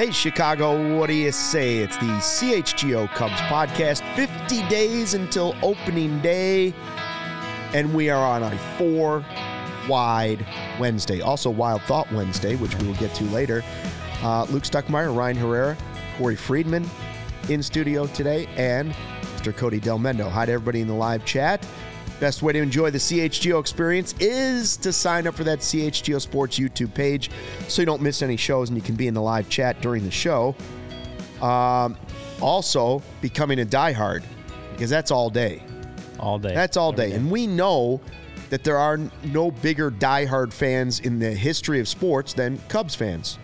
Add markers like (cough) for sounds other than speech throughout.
Hey, Chicago, what do you say? It's the CHGO Cubs podcast. 50 days until opening day, and we are on a four wide Wednesday. Also, Wild Thought Wednesday, which we will get to later. Uh, Luke Stuckmeyer, Ryan Herrera, Corey Freedman in studio today, and Mr. Cody Delmendo. Hi to everybody in the live chat. Best way to enjoy the CHGO experience is to sign up for that CHGO Sports YouTube page so you don't miss any shows and you can be in the live chat during the show. Um, also, becoming a diehard because that's all day. all day. That's all day. And we know that there are no bigger diehard fans in the history of sports than Cubs fans.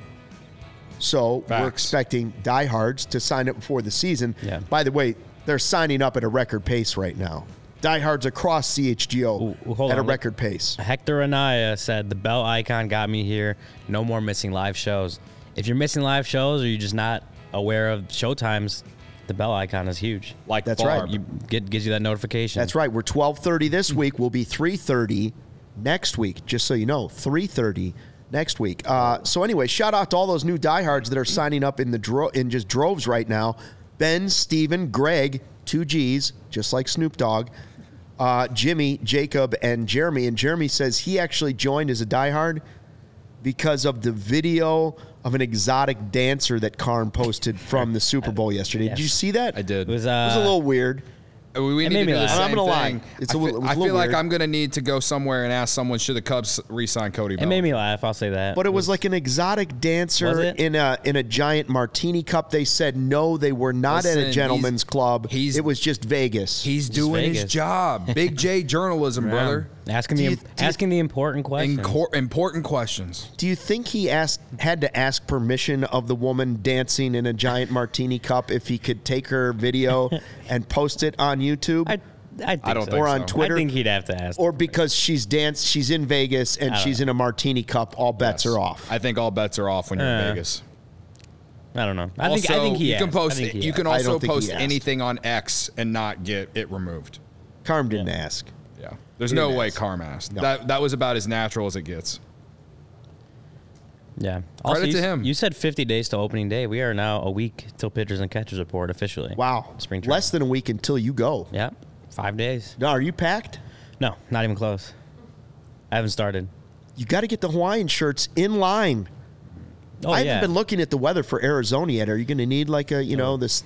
So we're Facts. expecting diehards to sign up before the season. Yeah. By the way, they're signing up at a record pace right now. Diehards across CHGO Ooh, ooh, hold at a record pace. Hector Anaya said the bell icon got me here. No more missing live shows. If you're missing live shows or you're just not aware of show times, the bell icon is huge. Like That's right. Barb. You get gives you that notification. That's right. We're 12:30 this week. We'll be 3:30 next week. Just so you know, 3:30 next week. Uh, so anyway, shout out to all those new diehards that are signing up in the dro- in just droves right now. Ben, Steven, Greg, two G's, just like Snoop Dogg. Uh, Jimmy, Jacob, and Jeremy. And Jeremy says he actually joined as a diehard because of the video of an exotic dancer that Carm posted from the Super Bowl yesterday. Did you see that? I did. It was, It was a uh, little weird. We, we It need made to me do the laugh. same I'm gonna lie. thing. It's I a feel, little- it was I a little feel like weird. I'm going to need to go somewhere and ask someone should the Cubs re-sign Cody It Bell. made me laugh. I'll say that. But it was like an exotic Was dancer it? in a in a giant martini cup. They said no, they were not at Listen, a gentleman's he's- club. he's- it was just Vegas. He's doing his Vegas. job. Big J (laughs) journalism, brother. Asking Do the you- do you- asking the important questions. Incor- important questions. Do you think he asked had to ask permission of the woman dancing in a giant martini cup if he could take her video (laughs) and post it on YouTube? I, I, think I don't so. think or on so. Twitter? I think he'd have to ask. or because she's danced, she's in Vegas and I don't she's in a martini cup, all bets Yes. are off. I think all bets are off when you're Uh, in Vegas. I don't know. I also, think I think he you can asked. I post. think You asked. can also don't think he post anything on X and not get it removed. Carm didn't ask. Yeah, there's no way ask. Carm asked. No. That that was about as natural as it gets. Yeah. Also, Credit you, to him. You said 50 days to opening day. We are now a week till pitchers and catchers report officially. Wow, Spring training. less than a week until you go. Yeah. Five days. Now, are you packed? No, not even close. I haven't started. You got to get the Hawaiian shirts in line. Oh I haven't been looking at the weather for Arizona yet. Are you going to need like a, you know, this,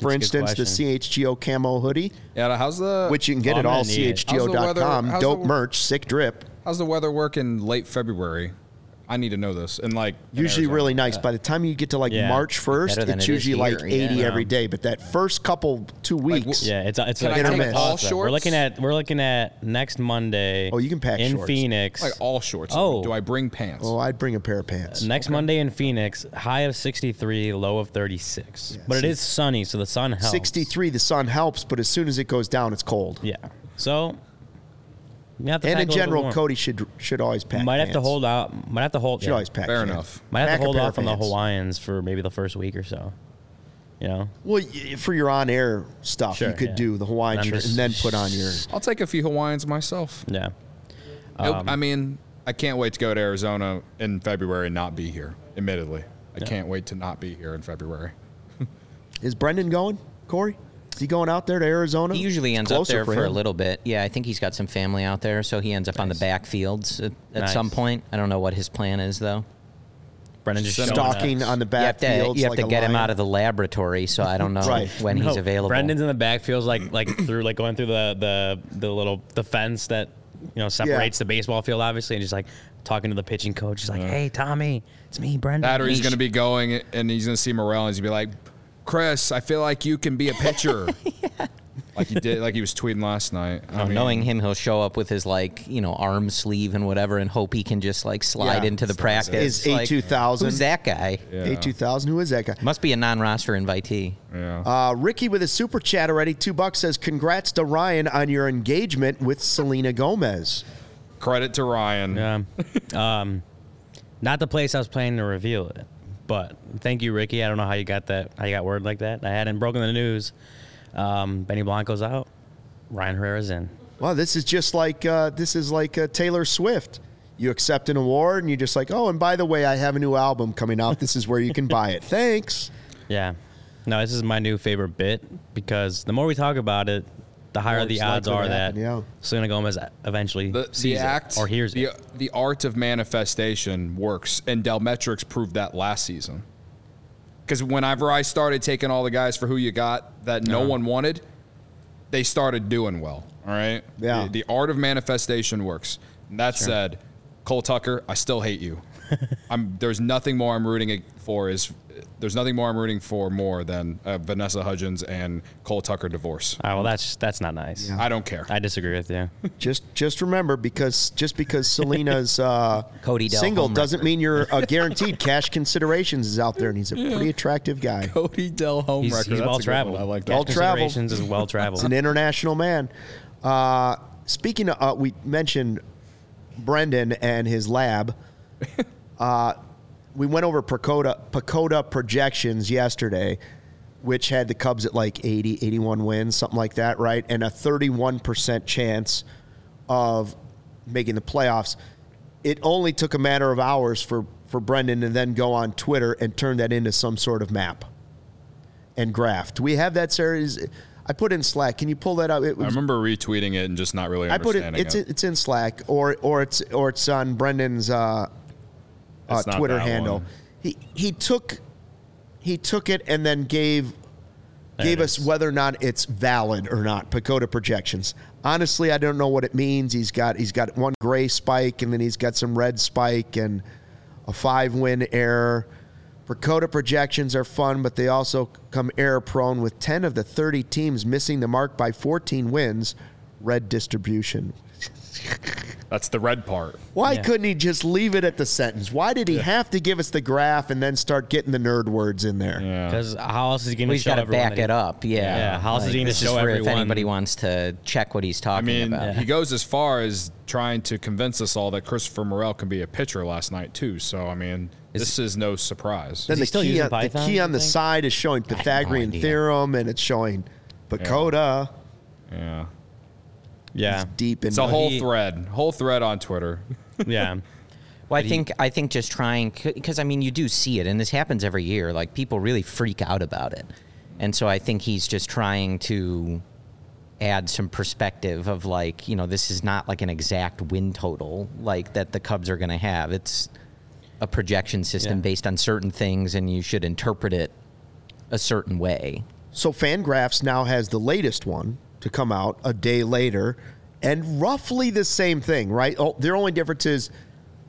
for a good instance, the question. CHGO camo hoodie, Yeah, how's the which you can get at it. How's the weather- allchgo.com. how's Dope merch, sick drip. how's the weather working late February? I need to know this. And like Usually Arizona. really nice. By the time you get to like Yeah. March 1st, it's it is usually like here, 80 yeah. every day. But that first couple, two weeks. yeah, it's it's Can like I all shorts? We're looking at we're looking at next Monday. Oh, you can pack in shorts. Phoenix. like all shorts. Oh. do I bring pants? oh, I'd bring a pair of pants. Next Monday in Phoenix, high of 63, low of 36. but it see. is sunny, so the sun helps. 63, the sun helps, but as soon as it goes down, it's cold. Yeah. So, you have to And pack in a little bit general. Cody should should always pack might have to hold out. Might have to hold. Should yeah. always pack Fair pants. enough. Might have Pack to hold off on the. Hawaiians for maybe the first week or so. You know. Well, for your on-air stuff, you could yeah. do the Hawaiian I'm shirt and then put on your. I'll take a few Hawaiians myself. Yeah. Nope. Um, I mean, I can't wait to go to Arizona in February and not be here. Admittedly, I can't wait to not be here in February. (laughs) Is Brendan going, Corey? Is he going out there to Arizona? He usually ends up there for, a little bit. Yeah, I think he's got some family out there, so he ends up on the backfields at, at Nice. some point. I don't know what his plan is though. Brendan just Stalking on the You have to, backfield. you have to get him out of the laboratory, so I don't (laughs) know Right. when he's available. Brendan's in the backfield, like like (coughs) through like going through the the the little the fence that you know separates the baseball field, obviously, and just like talking to the pitching coach. He's like, "Hey, Tommy, it's me, Brendan." That or he's He's- going to be going and he's going to see Morel and he's going to be like, Chris, I feel like you can be a pitcher. (laughs) yeah. Like he did, like he was tweeting last night. I mean, knowing him, he'll show up with his like you know arm sleeve and whatever, and hope he can just like slide Yeah. into the practice. Is A2000. Who's that guy? Yeah. A two thousand. Who is that guy? Must be a non-roster invitee. Yeah. Uh, Ricky with a super chat already. Two bucks says, "Congrats to Ryan on your engagement with Selena Gomez." Credit to Ryan. Yeah. (laughs) um, not the place I was planning to reveal it, but thank you, Ricky. I don't know how you got that. How you got word like that? I hadn't broken the news. Um, Benny Blanco's out. Ryan Herrera's in. Well, this is just like uh, this is like uh, Taylor Swift. You accept an award, and you're just like, "Oh, and by the way, I have a new album coming out. This is where you can buy it. (laughs) Thanks." Yeah. No, this is my new favorite bit because the more we talk about it, the higher the odds are to that happen, yeah. Selena Gomez eventually The, the sees act it or hears the, it. the art of manifestation works, and Delmetrics proved that last season. Because whenever I started taking all the guys for who you got that no Uh-huh. one wanted, they started doing well. All right. Yeah. The, the art of manifestation works. And that said, Cole Tucker, I still hate you. (laughs) I'm. There's nothing more I'm rooting for. Is there's nothing more I'm rooting for more than uh, Vanessa Hudgens and Cole Tucker divorce. Oh, well, that's that's not nice. I don't care. I disagree with you. (laughs) Just just remember because just because Selena's uh, (laughs) Cody Dell single home doesn't mean you're uh, guaranteed cash considerations is out there, and he's a pretty attractive guy. Cody Dell home He's, record. he's well traveled. I like Well that. traveled. Considerations is well It's traveled. an international man. Uh, speaking of, uh, we mentioned Brendan and his lab. Uh, we went over PECOTA, PECOTA projections yesterday, which had the Cubs at like 80, 81 wins, something like that, right? And a 31% chance of making the playoffs. It only took a matter of hours for, for Brendan to then go on Twitter and turn that into some sort of map and graph. Do we have that? Is, I put in Slack. Can you pull that up? It I remember retweeting it and just not really I put it. It's it's in Slack or or it's or it's on Brendan's uh, uh, Twitter handle. one. He he took he took it and then gave There gave us is. whether or not it's valid or not. PECOTA projections. Honestly, I don't know what it means. He's got he's got one gray spike and then he's got some red spike and a five win error. PECOTA projections are fun, but they also come error prone with 10 of the 30 teams missing the mark by 14 wins. Red distribution. That's the red part. Why Yeah. couldn't he just leave it at the sentence? Why did he have to give us the graph and then start getting the nerd words in there? Yeah. Because how else is he going Well, to he's show got to everyone back he- it up. Yeah. Yeah, how else is he gonna this show everyone- If anybody wants to check what he's talking I mean, about. he goes as far as trying to convince us all that Christopher Morel can be a pitcher last night too. So I mean, this is no surprise. Then he the still key, using on, the key on the side is showing Pythagorean idea. theorem and it's showing PECOTA. yeah, Yeah, Deep in it's a whole he- thread, whole thread on Twitter. (laughs) yeah. Well, I think I think just trying because I mean you do see it, and this happens every year. Like people really freak out about it, and so I think he's just trying to add some perspective of like you know this is not like an exact win total like that the Cubs are going to have. It's a projection system Yeah. based on certain things, and you should interpret it a certain way. So Fangraphs now has the latest one to come out a day later, and roughly the same thing, right? Oh, their only difference is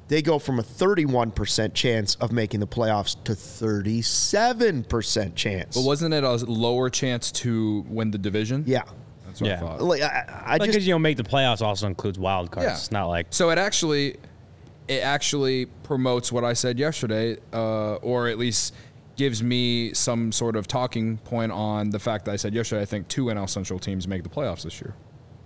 they go from a 31% chance of making the playoffs to 37% chance. But wasn't it a lower chance to win the division? yeah. that's what Yeah. I thought. Like I, I Because just you know, make the playoffs also includes wild cards. Yeah. It's not like So it actually, it actually promotes what I said yesterday, uh, or at least gives me some sort of talking point on the fact that I said yesterday. I think two NL Central teams make the playoffs this year.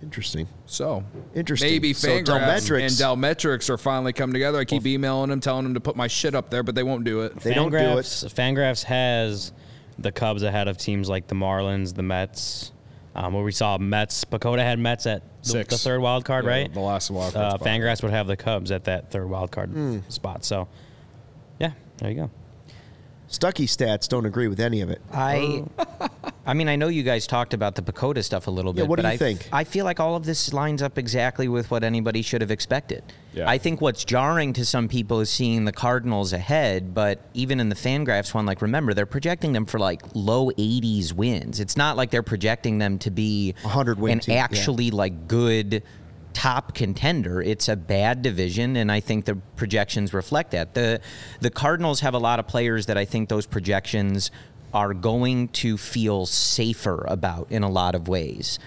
interesting. So Interesting. Maybe So Fangraphs Delmetrics- and Delmetrics are finally coming together. I keep emailing them, telling them to put my shit up there, but they won't do it. They don't do it. Fangraphs, Fangraphs has the Cubs ahead of teams like the Marlins, the Mets. Um, where we saw Mets, PECOTA had Mets at the, the third wild card, Yeah, right? the last wild card Uh, spot. Fangraphs would have the Cubs at that third wild card Hmm. spot. So, yeah, there you go. Stucky stats don't agree with any of it. I oh. (laughs) I mean, I know you guys talked about the PECOTA stuff a little Yeah, bit. what do but you I, think? I feel like all of this lines up exactly with what anybody should have expected. Yeah. I think what's jarring to some people is seeing the Cardinals ahead, but even in the Fangraphs one, like remember they're projecting them for like low 80s wins. It's not like they're projecting them to be 100 win an team, yeah. actually like good top contender. It's a bad division, and I think the projections reflect that. the The Cardinals have a lot of players that I think those projections are going to feel safer about in a lot of ways.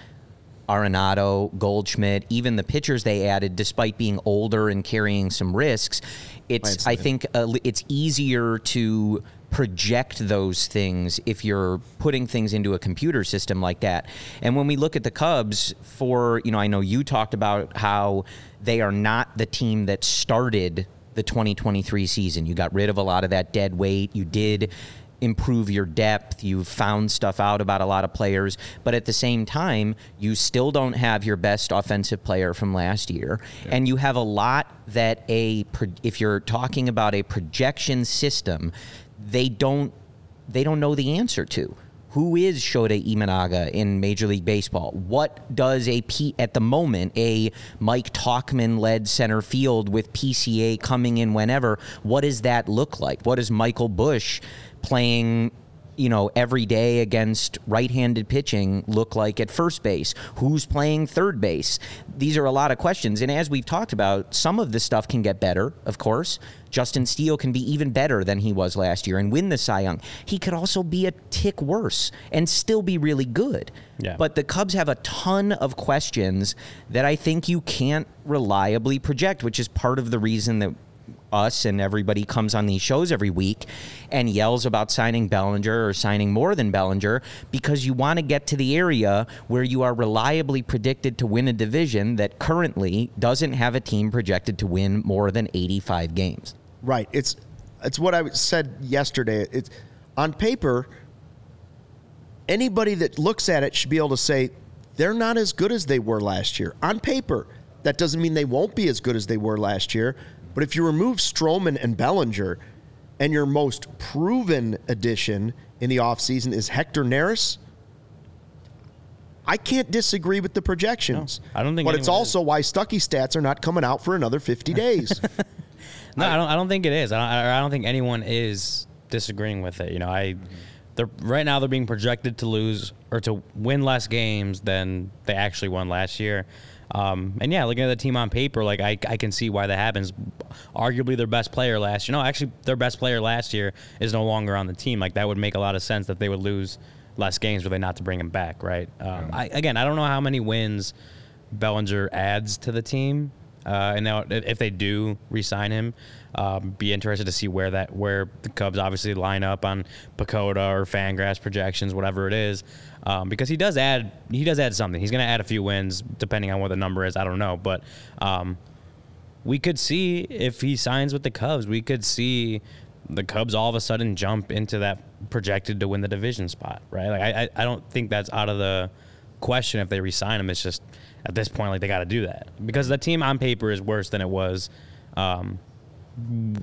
Arenado, Goldschmidt, even the pitchers they added, despite being older and carrying some risks, it's I think uh, it's easier to project those things if you're putting things into a computer system like that. And when we look at the Cubs, for you know, I know you talked about how they are not the team that started the 2023 season. You got rid of a lot of that dead weight. You did improve your depth. You've found stuff out about a lot of players, but at the same time, you still don't have your best offensive player from last year, and you have a lot that a if you're talking about a projection system, they don't they don't know the answer to. Who is Shota Imanaga in Major League Baseball? What does a P at the moment a Mike Tauchman led center field with PCA coming in whenever? What does that look like? What does Michael Busch playing you know, every day against right-handed pitching look like at first base? Who's playing third base? These are a lot of questions. And as we've talked about, some of this stuff can get better, of course. Justin Steele can be even better than he was last year and win the Cy Young. He could also be a tick worse and still be really good. Yeah. But the Cubs have a ton of questions that I think you can't reliably project, which is part of the reason that us and everybody comes on these shows every week and yells about signing Bellinger or signing more than Bellinger because you want to get to the area where you are reliably predicted to win a division that currently doesn't have a team projected to win more than 85 games. Right. It's it's what I said yesterday. It's on paper. Anybody that looks at it should be able to say they're not as good as they were last year. On paper, that doesn't mean they won't be as good as they were last year. But if you remove Stroman and Bellinger, and your most proven addition in the offseason is Hector Neris, I can't disagree with the projections. No, I don't think But it's also why Stucky stats are not coming out for another 50 days. (laughs) No, I, don't. I don't think it is. I don't, I don't think anyone is disagreeing with it. You know, I. They're right now. They're being projected to lose or to win less games than they actually won last year. Um, and yeah, looking at the team on paper, like I, I can see why that happens. Arguably, their best player last year. No, actually, their best player last year is no longer on the team. Like that would make a lot of sense that they would lose less games were they not to bring him back, right? Um, I, again, I don't know how many wins Bellinger adds to the team. Uh, and now, if they do re-sign him, um, be interested to see where that where the Cubs obviously line up on PECOTA or Fangraphs projections, whatever it is, um, because he does add he does add something. He's going to add a few wins depending on what the number is. I don't know, but um, we could see if he signs with the Cubs, we could see the Cubs all of a sudden jump into that projected to win the division spot, right? Like I, I, don't think that's out of the question if they re-sign him. It's just at this point, like they got to do that because the team on paper is worse than it was, um,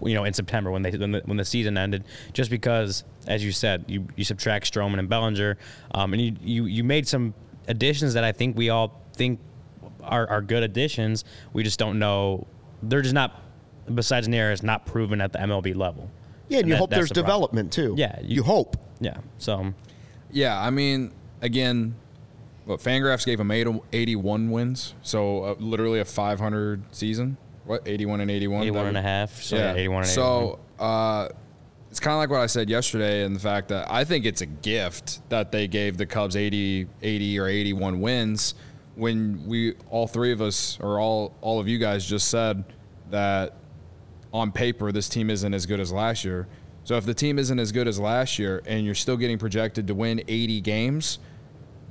you know, in September when they when the, when the season ended. Just because, as you said, you, you subtract Stroman and Bellinger, um, and you, you you made some additions that I think we all think are, are good additions. We just don't know. They're just not. Besides Neris, not proven at the MLB level. Yeah, and you that- hope there's the development too. Yeah, you, you- hope. Yeah. So Yeah, I mean, again, what Fangraphs gave him 81 wins, so uh, literally a 500 season. What 81 and 81? 81 That and a half. So yeah, 81 and 81. So uh, it's kind of like what I said yesterday, in the fact that I think it's a gift that they gave the Cubs 80, 80 or 81 wins when we all three of us or all all of you guys just said that on paper this team isn't as good as last year. So if the team isn't as good as last year and you're still getting projected to win 80 games,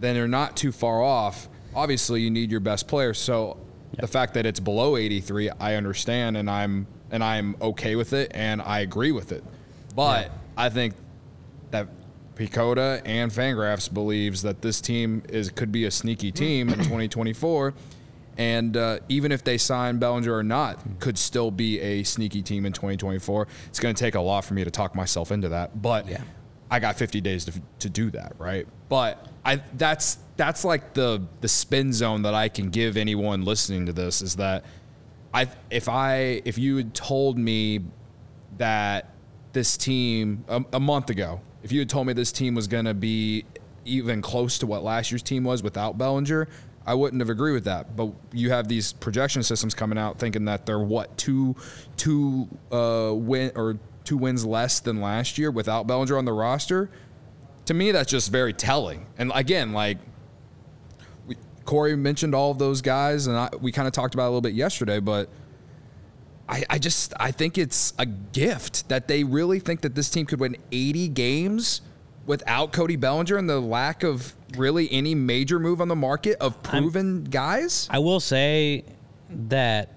then they're not too far off. Obviously, you need your best players. So the fact that it's below 83, I understand and I'm and I'm okay with it and I agree with it. But I think that PECOTA and Fangraphs believes that this team is could be a sneaky team in 2024. And uh, even if they sign Bellinger or not, could still be a sneaky team in 2024. It's going to take a lot for me to talk myself into that. But I got 50 days to, to do that, right? But I that's that's like the the spin zone that I can give anyone listening to this is that I if I if you had told me that this team a, a month ago, if you had told me this team was going to be even close to what last year's team was without Bellinger, I wouldn't have agreed with that. But you have these projection systems coming out thinking that they're what two two uh, win or two wins less than last year without Bellinger on the roster. To me, that's just very telling. And again, like Corey mentioned all of those guys, and I, we kind of talked about it a little bit yesterday, but. I, I just I think it's a gift that they really think that this team could win 80 games without Cody Bellinger and the lack of really any major move on the market of proven guys. I will say that.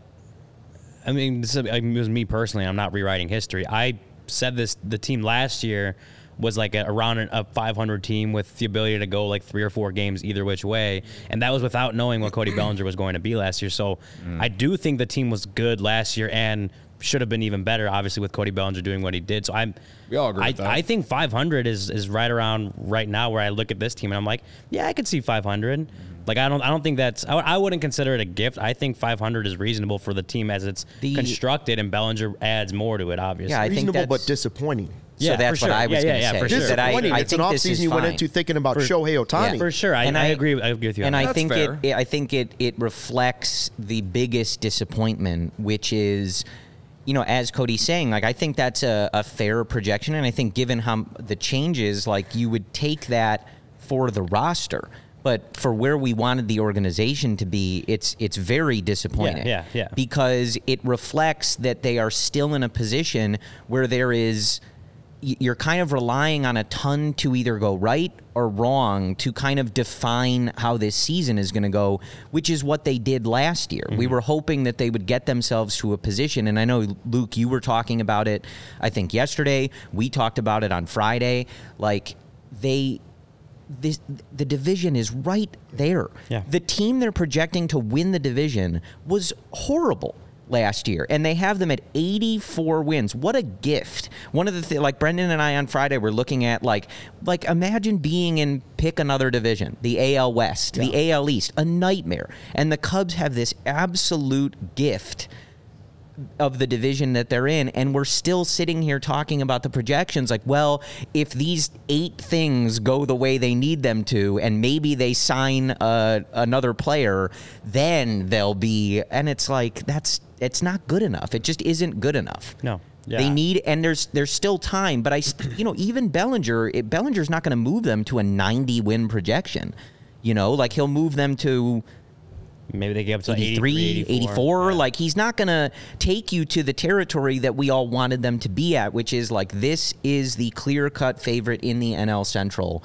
I mean, this is, I mean, it was me personally. I'm not rewriting history. I said this. The team last year was like a, around a 500 team with the ability to go like three or four games either which way, and that was without knowing what Cody Bellinger was going to be last year. So mm. I do think the team was good last year and should have been even better. Obviously, with Cody Bellinger doing what he did. So I'm. We all agree I, with that. I think 500 is is right around right now where I look at this team and I'm like, yeah, I could see 500. Mm-hmm. Like I don't I don't think that's I, I wouldn't consider it a gift. I think 500 is reasonable for the team as it's The- constructed, and Bellinger adds more to it. Obviously, Yeah, I think Reasonable but disappointing. Yeah, so that's for what sure. I was Yeah, going to yeah, say. yeah, for sure. That I, I it's an think this offseason is you went into thinking about Shohei Ohtani. for sure. I, And I, I- agree. I agree with you. and. I That's think fair. it, I think it it reflects the biggest disappointment, which is, you know, as Cody's saying, like I think that's a, a fair projection, and I think given how the changes, like you would take that for the roster. But for where we wanted the organization to be, it's it's very disappointing. yeah, yeah. Because it reflects that they are still in a position where there is y- you're kind of relying on a ton to either go right or wrong to kind of define how this season is going to go, which is what they did last year. We mm-hmm. were hoping that they would get themselves to a position, and I know Luke, you were talking about it. I think yesterday we talked about it on Friday. Like they. This, the division is right there. Yeah. The team they're projecting to win the division was horrible last year, and they have them at 84 wins. What a gift! One of the th- like Brendan and I on Friday were looking at like like imagine being in pick another division, the AL West, the AL East, a nightmare, and the Cubs have this absolute gift of the division that they're in and we're still sitting here talking about the projections like well if these eight things go the way they need them to and maybe they sign uh, another player then they'll be and it's like that's it's not good enough it just isn't good enough No. They need, and there's there's still time, but I, you know, even Bellinger, it, Bellinger's not going to move them to a 90 win projection. You know, like he'll move them to maybe they gave up to 83, 83, 84. Yeah. Like he's not going to take you to the territory that we all wanted them to be at, which is like this is the clear cut favorite in the NL Central.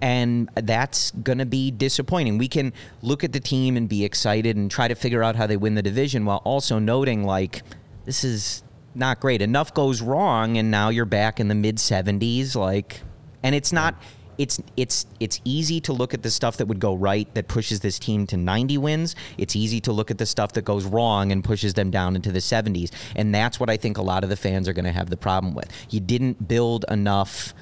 And that's going to be disappointing. We can look at the team and be excited and try to figure out how they win the division while also noting, like, this is not great. Enough goes wrong, and now you're back in the mid 70s. Like, and it's not it's it's it's easy to look at the stuff that would go right that pushes this team to 90 wins. It's easy to look at the stuff that goes wrong and pushes them down into the 70s. And that's what I think a lot of the fans are going to have the problem with. You didn't build enough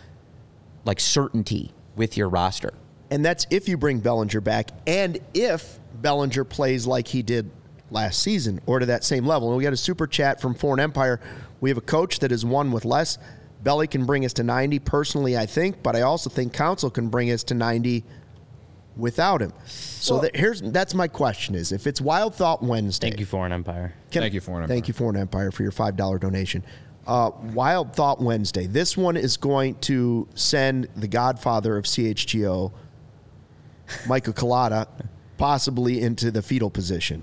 like certainty with your roster. And that's if you bring Bellinger back and if Bellinger plays like he did last season or to that same level. And we got a super chat from Foreign Empire. We have a coach that has won with less. Belly can bring us to 90 personally, I think, but I also think Counsell can bring us to 90 without him. So that, here's that's my question is if it's Wild Thought Wednesday. Thank you, Foreign Empire. Can- Thank you, Foreign Thank Empire. Thank you, Foreign Empire, for your five dollar donation. Uh, Wild Thought Wednesday. This one is going to send the Godfather of CHGO, Michael Collada, possibly into the fetal position.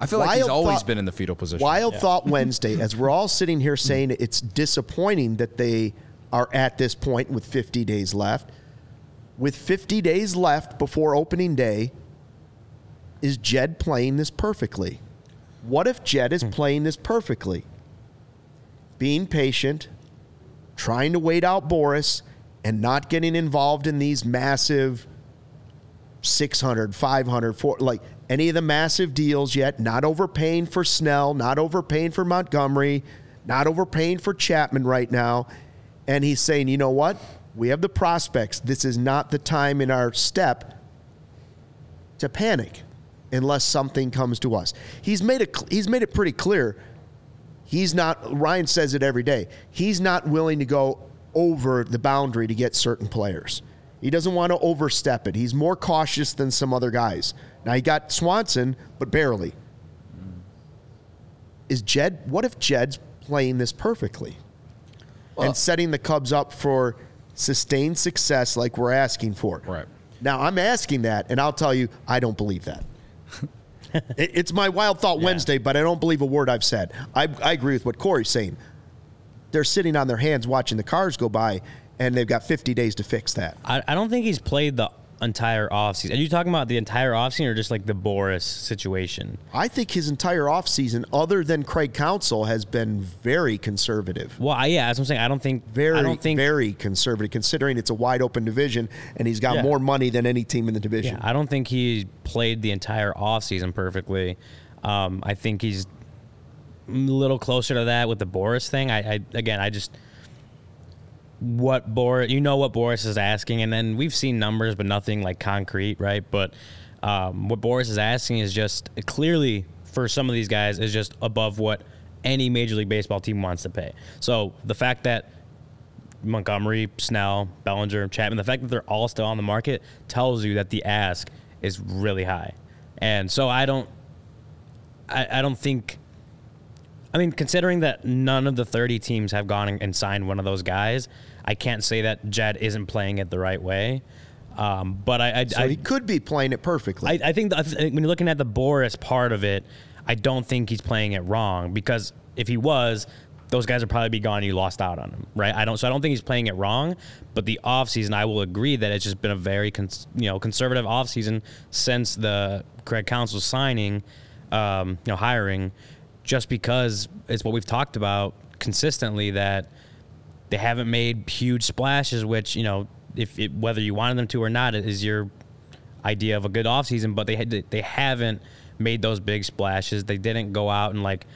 I feel like he's Wild always thought- been in the fetal position. Wild Thought Wednesday, as we're all sitting here hmm. saying it's disappointing that they are at this point with 50 days left. With 50 days left before opening day, is Jed playing this perfectly? What if Jed is hmm. playing this perfectly? Being patient, trying to wait out Boras, and not getting involved in these massive 600, 500, four, like any of the massive deals yet, not overpaying for Snell, not overpaying for Montgomery, not overpaying for Chapman right now. And he's saying, you know what? We have the prospects. This is not the time in our step to panic unless something comes to us. He's made it he's made it pretty clear. He's not Ryan says it every day. He's not willing to go over the boundary to get certain players. He doesn't want to overstep it. He's more cautious than some other guys. Now he got Swanson, but barely. Is Jed what if Jed's playing this perfectly? and setting the Cubs up for sustained success like we're asking for. Right. Now I'm asking that, and I'll tell you, I don't believe that. (laughs) It- it's my wild thought Wednesday, but I don't believe a word I've said. I, I agree with what Corey's saying. They're sitting on their hands watching the cars go by, and they've got 50 days to fix that. I, I don't think he's played the entire offseason. Are you talking about the entire offseason or just like the Boras situation? I think his entire offseason, other than Craig Counsell, has been very conservative. Well, I, yeah, that's what I'm saying. I don't think. Very, I don't think. very conservative, considering it's a wide open division and he's got Yeah. more money than any team in the division. Yeah, I don't think he played the entire offseason perfectly. Um, I think he's a little closer to that with the Boras thing. I, I again, I just what Boras, you know what Boras is asking, and then we've seen numbers, but nothing like concrete, right? But um, what Boras is asking is just clearly for some of these guys is just above what any Major League Baseball team wants to pay. So the fact that Montgomery, Snell, Bellinger, Chapman, the fact that they're all still on the market tells you that the ask is really high. And so I don't I, I don't think I mean, considering that none of the 30 teams have gone and- and signed one of those guys, I can't say that Jed isn't playing it the right way. Um, but I, I, So I, he could be playing it perfectly. I, I think think when you're looking at the Boras part of it, I don't think he's playing it wrong because if he was, those guys would probably be gone. and You lost out on him, right? I don't. So I don't think he's playing it wrong. But the offseason, I will agree that it's just been a very cons, you know conservative offseason since the Craig Counsell signing, um, you know, hiring, just because it's what we've talked about consistently that they haven't made huge splashes, which you know, if it, whether you wanted them to or not, is your idea of a good offseason. But they had, they haven't made those big splashes. They didn't go out and like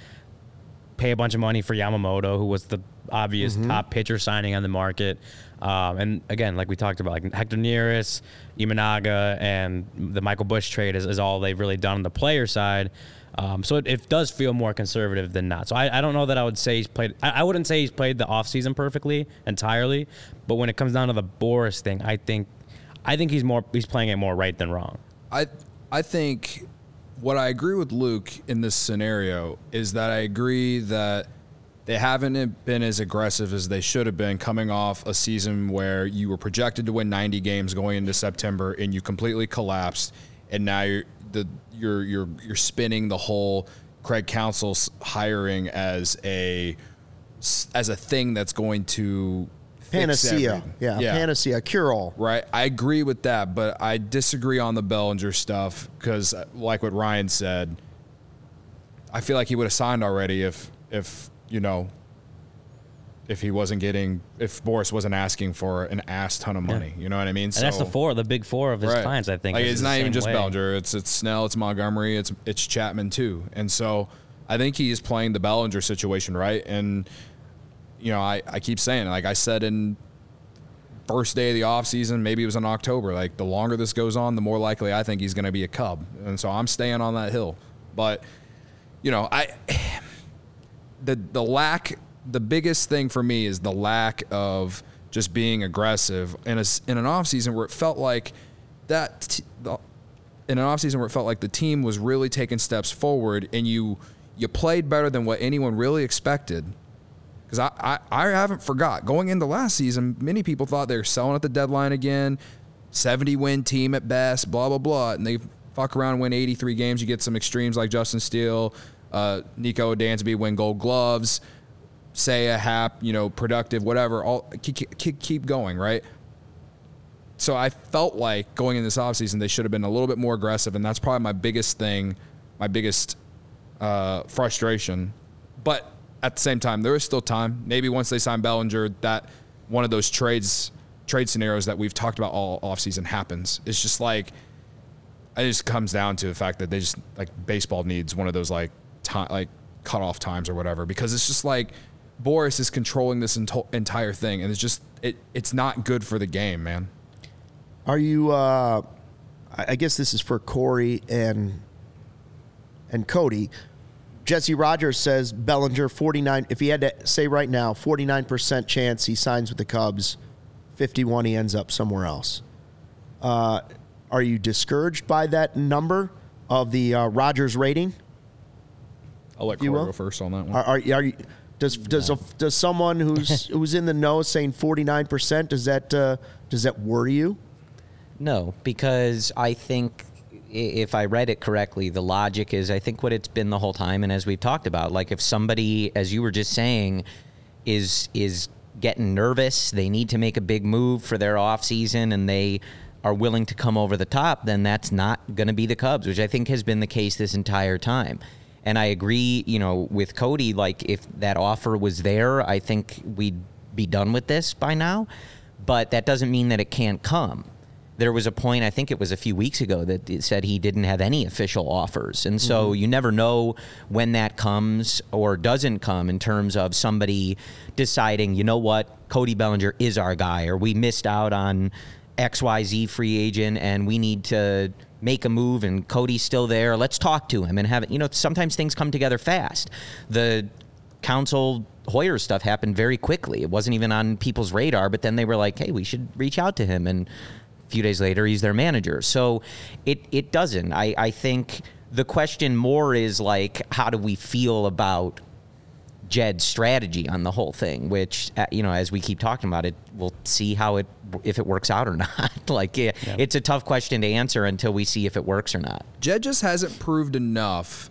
pay a bunch of money for Yamamoto, who was the obvious top pitcher signing on the market. Um, and again, like we talked about, like Hector Neris, Imanaga, and the Michael Busch trade is, is all they've really done on the player side. Um, so it, it does feel more conservative than not. So I, I don't know that I would say he's played. I, I wouldn't say he's played the offseason perfectly entirely. But when it comes down to the Boras thing, I think I think he's more he's playing it more right than wrong. I I think what I agree with Luke in this scenario is that I agree that they haven't been as aggressive as they should have been coming off a season where you were projected to win 90 games going into September and you completely collapsed and now you're the you're you're you're spinning the whole Craig Counsell's hiring as a as a thing that's going to panacea. everything. Yeah, panacea, cure all. Right. I agree with that, but I disagree on the Bellinger stuff because, uh, like what Ryan said, I feel like he would have signed already if, if you know, if he wasn't getting, if Boras wasn't asking for an ass ton of money. You know what I mean? And that's the four, the big four of his clients. I think Like, it's not even just way. Bellinger. It's it's Snell, it's Montgomery, it's it's Chapman too. And so I think he is playing the Bellinger situation right. And you know, I, I keep saying, like I said in first day of the offseason, maybe it was in October, like the longer this goes on, the more likely I think he's going to be a Cub. And so I'm staying on that hill. But, you know, I (sighs) the the lack the biggest thing for me is the lack of just being aggressive. In a in an offseason where it felt like that t- the, in an offseason where it felt like the team was really taking steps forward and you you played better than what anyone really expected. Because I, I, I haven't forgot going into last season many people thought they were selling at the deadline again 70 win team at best blah blah blah and they fuck around and win 83 games. You get some extremes like justin steele uh, nico dansby win gold gloves say a hap you know productive whatever all keep, keep, keep going right so I felt like going in this offseason, they should have been a little bit more aggressive, and that's probably my biggest thing, my biggest uh, frustration. But at the same time, there is still time. Maybe once they sign Bellinger, that one of those trades trade scenarios that we've talked about all offseason happens. It's just like it just comes down to the fact that they just like baseball needs one of those like time like cutoff times or whatever because it's just like Boras is controlling this ento- entire thing, and it's just it it's not good for the game, man. Are you? Uh, I I guess this is for Corey and and Cody. Jesse Rogers says Bellinger forty nine. If he had to say right now, forty nine percent chance he signs with the Cubs. Fifty one he ends up somewhere else. Uh, are you discouraged by that number of the uh, Rogers rating? I'll let Corey go first on that one. Are, are, are you? Does does a, does someone who's (laughs) who's in the know saying forty nine percent does that uh, does that worry you? No, because I think if I read it correctly, the logic is I think what it's been the whole time, and as we've talked about, like if somebody, as you were just saying, is is getting nervous, they need to make a big move for their off season, and they are willing to come over the top, then that's not going to be the Cubs, which I think has been the case this entire time. And I agree, you know, with Cody. Like if that offer was there, I think we'd be done with this by now. But that doesn't mean that it can't come there was a point I think it was a few weeks ago that it said he didn't have any official offers, and so mm-hmm. you never know when that comes or doesn't come in terms of somebody deciding, you know what, Cody Bellinger is our guy, or we missed out on X Y Z free agent, and we need to make a move, and Cody's still there. Let's talk to him and have it. You know, sometimes things come together fast. The Counsell Hoyer stuff happened very quickly. It wasn't even on people's radar, but then they were like, "Hey, we should reach out to him." And a few days later, he's their manager. So it it doesn't. I I think the question more is like, how do we feel about Jed's strategy on the whole thing? Which uh, you know, as we keep talking about it, we'll see how it if it works out or (laughs) not. like, it, it's a tough question to answer until we see if it works or not. Jed just hasn't proved enough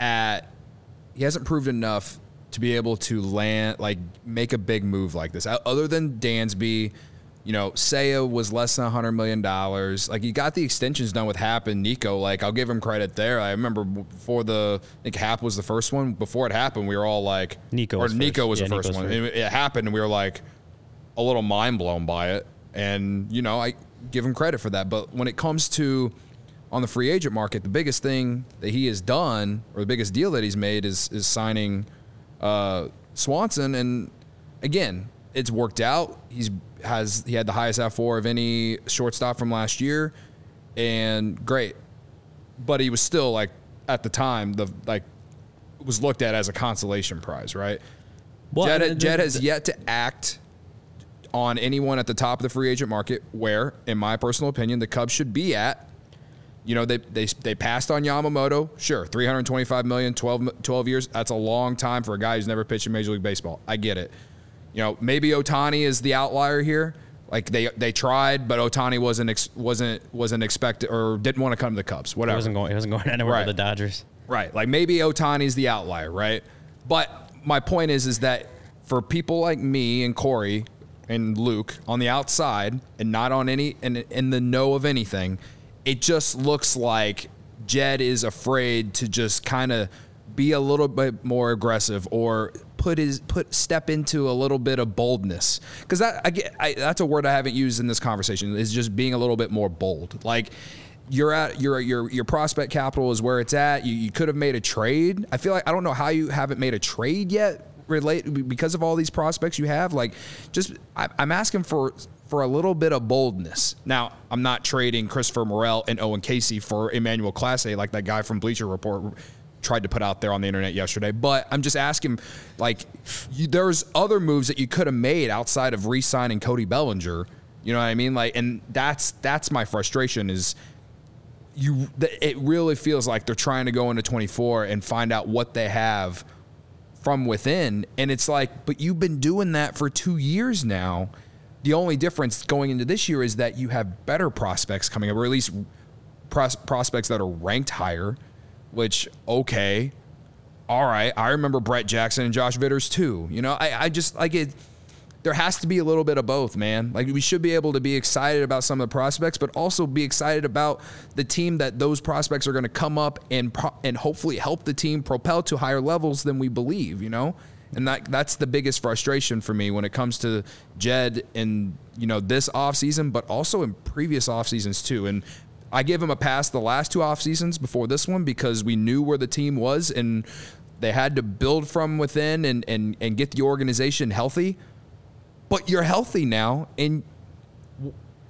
at he hasn't proved enough to be able to land like make a big move like this. Other than Dansby, you know, Saya was less than hundred million dollars. Like he got the extensions done with Hap and Nico. Like I'll give him credit there. I remember before the I think Hap was the first one. Before it happened, we were all like Nico or was Nico first. was Yeah, the first Nico's one. first. It, it happened, and we were like a little mind blown by it. And, you know, I give him credit for that. But when it comes to on the free agent market, the biggest thing that he has done, or the biggest deal that he's made, is is signing uh, Swanson. And again, it's worked out. He's has he had the highest F4 of any shortstop from last year, and great. But he was still like at the time the like was looked at as a consolation prize, right? Well, Jed, the- Jed has yet to act on anyone at the top of the free agent market where, in my personal opinion, the Cubs should be at. You know, they, they, they passed on Yamamoto. Sure, 325 million, 12, 12 years. That's a long time for a guy who's never pitched in Major League Baseball. I get it. You know, maybe Ohtani is the outlier here. Like they they tried, but Ohtani wasn't ex, wasn't wasn't expected or didn't want to come to the Cubs. He Whatever. wasn't going. He wasn't going (laughs) anywhere Right. with the Dodgers. Right. Like maybe Ohtani's the outlier, right? But my point is is that for people like me and Corey and Luke on the outside and not on any and in the know of anything, it just looks like Jed is afraid to just kind of be a little bit more aggressive or put his put step into a little bit of boldness because that I get I, that's a word I haven't used in this conversation is just being a little bit more bold like you're at your your your prospect capital is where it's at. You, you could have made a trade. I feel like I don't know how you haven't made a trade yet. Relate because of all these prospects you have. Like, just I, I'm asking for for a little bit of boldness. Now, I'm not trading Christopher Morel and Owen Caissie for Emmanuel Clase like that guy from Bleacher Report tried to put out there on the internet yesterday. But I'm just asking, like, you, there's other moves that you could have made outside of re-signing Cody Bellinger. You know what I mean? Like, and that's that's my frustration is you it really feels like they're trying to go into 24 and find out what they have from within and it's like but you've been doing that for 2 years now the only difference going into this year is that you have better prospects coming up or at least pros- prospects that are ranked higher which okay all right i remember brett jackson and josh vitters too you know i, I just like it there has to be a little bit of both, man. Like we should be able to be excited about some of the prospects, but also be excited about the team that those prospects are going to come up and pro- and hopefully help the team propel to higher levels than we believe. You know, and that that's the biggest frustration for me when it comes to Jed in you know this offseason, but also in previous off seasons too. And I gave him a pass the last two off seasons before this one because we knew where the team was and They had to build from within and and and get the organization healthy. But you're healthy now, and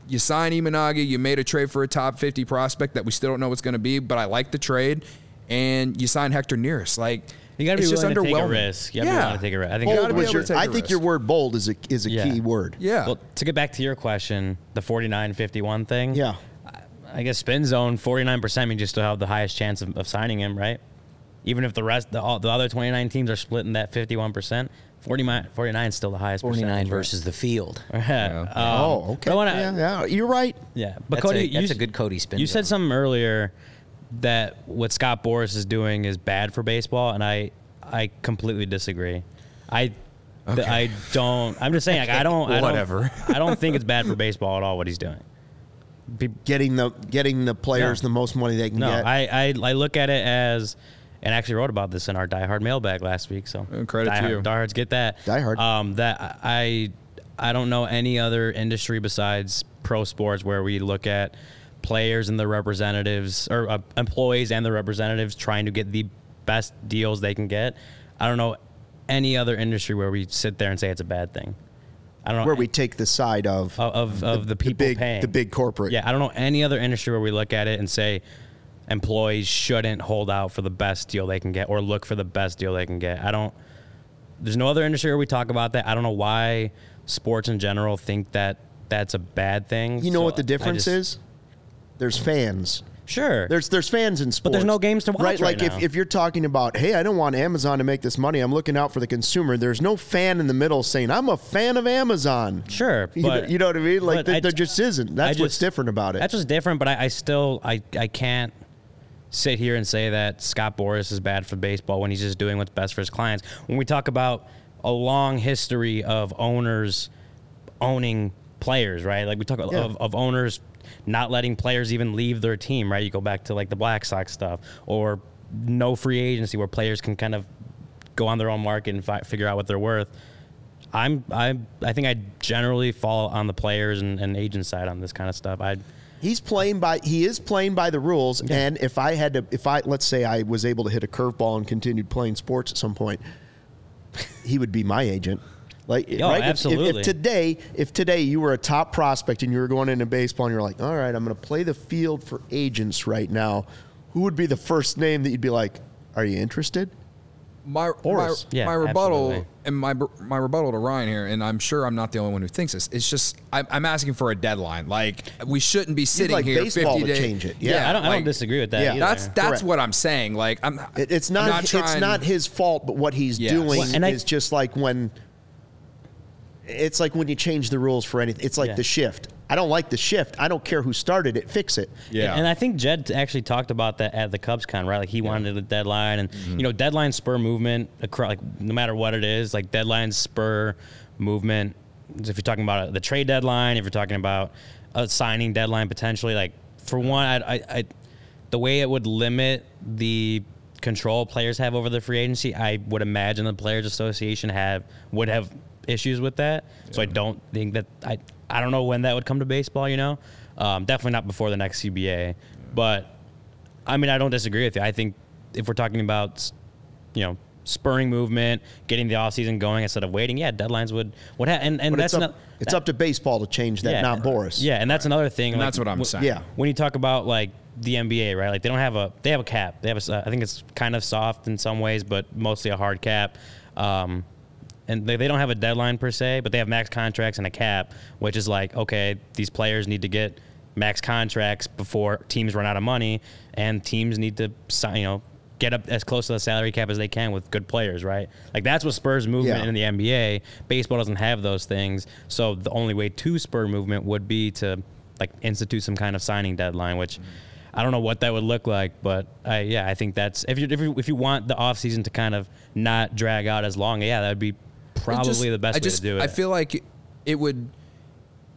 you sign Imanaga. You made a trade for a top 50 prospect that we still don't know what's going to be, but I like the trade. And you sign Hector Neris. Like You got to be it's just willing to take a risk. You got to be Yeah. willing to take a risk. I think Bold Bold was your, to take I a think your word bold is a is a Yeah. key word. Yeah. Well, to get back to your question, the 49-51 thing. Yeah. I guess spin zone 49% means you still have the highest chance of, of signing him, right? Even if the rest, the, all, the other 29 teams are splitting that 51%, 49, 49 is still the highest 49 percentage, right? versus the field. (laughs) Yeah. Um, oh, okay. wanna- yeah, yeah, you're right. Yeah, but That's, Cody, a, you, that's a s- good Cody spin. You said zone. something earlier that what Scott Boras is doing is bad for baseball, and I I completely disagree. I th- I don't. I'm just saying. Like, I (laughs) don't. I don't- Whatever. I don't think it's bad for baseball at all. What he's doing. Pe- Getting the getting the players No. the most money they can No, get. I, I I look at it as, and actually wrote about this in our Die Hard mailbag last week. So Uh, credit to Die Hard- you. Diehards get that. Die Hard. Um, that I I don't know any other industry besides pro sports where we look at players and their representatives or uh, employees and their representatives trying to get the best deals they can get. I don't know any other industry where we sit there and say it's a bad thing. I don't know where we take the side of of of, of the people big paying the big corporate. yeah, I don't know any other industry where we look at it and say employees shouldn't hold out for the best deal they can get or look for the best deal they can get. I don't. There's no other industry where we talk about that. I don't know why sports in general think that that's a bad thing. You know So what the difference just- is? There's fans. Sure. There's there's fans in sports. But there's no games to watch right? right like now. if, if you're talking about, hey, I don't want Amazon to make this money. I'm looking out for the consumer. There's no fan in the middle saying I'm a fan of Amazon. Sure, (laughs) You know- but you know what I mean? Like there, I- there just isn't. That's I what's different about it. That's what's different, but I, I still I, I can't sit here and say that Scott Boras is bad for baseball when he's just doing what's best for his clients. When we talk about a long history of owners owning players, right? Like we talk Yeah. of, of owners not letting players even leave their team, right? You go back to like the Black Sox stuff or no free agency where players can kind of go on their own market and fi- figure out what they're worth. I'm I I think I generally fall on the players and, and agent side on this kind of stuff. I He's playing by he is playing by the rules. And if I had to if I let's say I was able to hit a curveball and continued playing sports at some point, he would be my agent. Like Oh, right? If- If, absolutely. if today if today you were a top prospect and you were going into baseball and you're like, all right, I'm going to play the field for agents right now, who would be the first name that you'd be like, are you interested? my my, Yeah, my rebuttal absolutely. and my my rebuttal to Ryan here, and I'm sure I'm not the only one who thinks this. It's just I'm, I'm asking for a deadline. Like we shouldn't be sitting like here baseball 50 to days. change it. Yeah, I don't I don't disagree with that. Yeah. either. That's that's Correct. what I'm saying. Like I'm. It, it's I'm not, trying- it's not his fault, but what he's Yes. doing Well, and I- is just like when it's like when you change the rules for anything. It's like Yeah. the shift. I don't like the shift. I don't care who started it. Fix it. Yeah. And I think Jed actually talked about that at the Cubs con, right? Like he wanted a deadline, and Mm-hmm. you know, deadline spur movement across, like no matter what it is, like deadline spur movement. If you're talking about the trade deadline, if you're talking about a signing deadline potentially, like for one, I, I, I the way it would limit the control players have over the free agency, I would imagine the Players Association have would have issues with that. So I don't think that I I don't know when that would come to baseball. You know, um, definitely not before the next CBA. But I mean, I don't disagree with you. I think if we're talking about you know spurring movement, getting the offseason going instead of waiting, yeah, deadlines would would have. And, and But that's it's up, not it's that- up to baseball to change that, yeah. not Boras. Yeah, and that's another thing. And like, that's what I'm wh- saying. Yeah. When you talk about like the NBA, right? Like they don't have a they have a cap. They have a I think it's kind of soft in some ways, but mostly a hard cap. Um, and they, they don't have a deadline per se, but they have max contracts and a cap, which is like okay, these players need to get max contracts before teams run out of money, and teams need to sign, you know get up as close to the salary cap as they can with good players, right? Like that's what spurs movement Yeah. in the NBA. Baseball doesn't have those things, so the only way to spur movement would be to like institute some kind of signing deadline, which I don't know what that would look like, but I, yeah, I think that's if you if you if you want the offseason to kind of not drag out as long, yeah, that would be probably just- the best I way just, to do it. I feel like it would.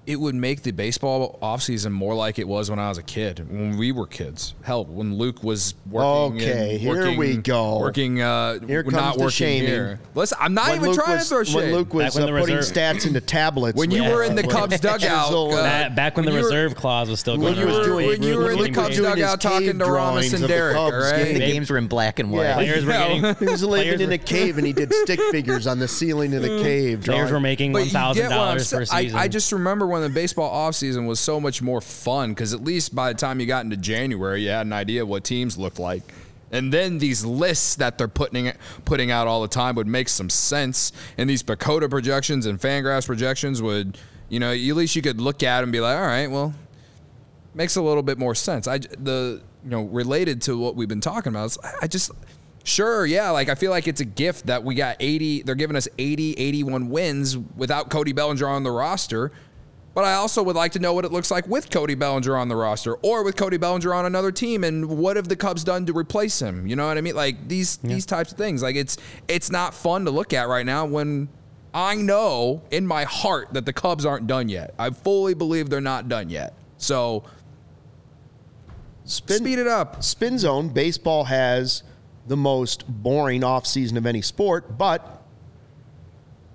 It would make the baseball offseason more like it was when I was a kid, when we were kids. Hell, when Luke was working. Okay, and here working, we go. Working. Uh, Here not comes the working shaming. here. Listen, I'm not When even Luke trying was, to throw shade. When Luke was when uh, putting stats into tablets. When you were in the Cubs (laughs) dugout, uh, Back, back when, when the you were- reserve clause was still when going you was around. doing when you were in the was Cubs dugout talking to Ramos drawings and of the Derek, Cubs all right? The games were in black and white. Yeah. Players were (laughs) getting. (laughs) He was living players in a cave and he did stick figures on the ceiling of the cave. Players were making But one you thousand get what I'm dollars per season. I, I just remember when the baseball offseason was so much more fun because at least by the time you got into January, you had an idea of what teams looked like. And then these lists that they're putting putting out all the time would make some sense. And these PECOTA projections and Fangraphs projections would, you know, at least you could look at them and be like, all right, well, makes a little bit more sense. I the you know related to what we've been talking about. I just sure yeah like I feel like it's a gift that we got 80. They're giving us 80, 81 wins without Cody Bellinger on the roster. But I also would like to know what it looks like with Cody Bellinger on the roster or with Cody Bellinger on another team and what have the Cubs done to replace him? You know what I mean? Like these these types of things. Like it's it's not fun to look at right now when I know in my heart that the Cubs aren't done yet. I fully believe they're not done yet. So Spin, speed it up. Spin Zone, baseball has the most boring offseason of any sport, but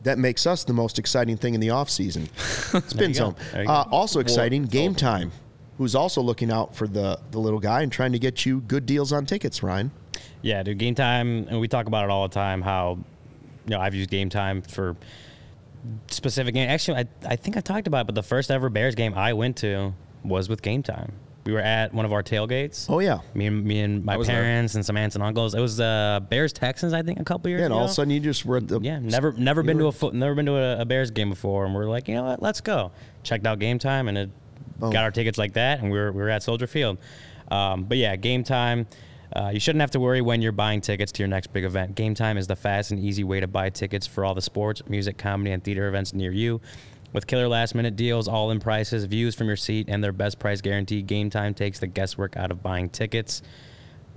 that makes us the most exciting thing in the offseason. (laughs) Spin. Zone. There you go. Uh, also exciting, Game Time, who's also looking out for the, the little guy and trying to get you good deals on tickets, Ryan. Yeah, dude, game time, and we talk about it all the time. How, you know, I've used game time for specific game. Actually, I, I think I talked about it, but the first ever Bears game I went to was with game time. We were at one of our tailgates. Oh, yeah. Me and me and my was there. parents and some aunts and uncles. It was uh, Bears Texans, I think, a couple years Yeah, and ago. all of a sudden you just were the. Yeah, never never been were- to a foot, never been to a, a Bears game before, and we're like, you know what, let's go. Checked out game time, and it Boom. got our tickets like that, and we were we were at Soldier Field. Um, but yeah, game time. Uh, you shouldn't have to worry when you're buying tickets to your next big event. Game time is the fast and easy way to buy tickets for all the sports, music, comedy, and theater events near you. With killer last minute deals, all in prices, views from your seat, and their best price guarantee, Game Time takes the guesswork out of buying tickets.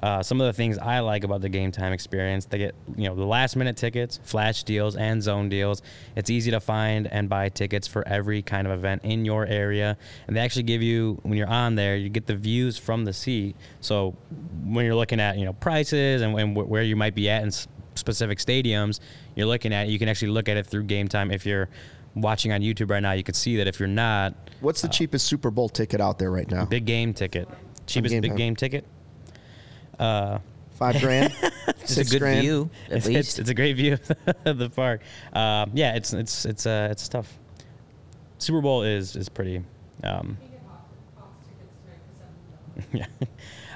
Uh, some of the things I like about the game time experience, they get you know the last minute tickets, flash deals, and zone deals. It's easy to find and buy tickets for every kind of event in your area, and they actually give you when you're on there, you get the views from the seat. So when you're looking at you know prices and, and wh- where you might be at in specific stadiums, you're looking at you can actually look at it through game time. If you're watching on YouTube right now, you can see that. If you're not, What's the cheapest Super Bowl ticket out there right now? big game ticket, cheapest Game big Time. game ticket. Uh, Five (laughs) grand? It's Six a good grand? view, at it's, least. It's, it's a great view (laughs) of the park. Um, yeah, it's it's it's uh, it's tough. Super Bowl is is pretty. Um, (laughs) yeah.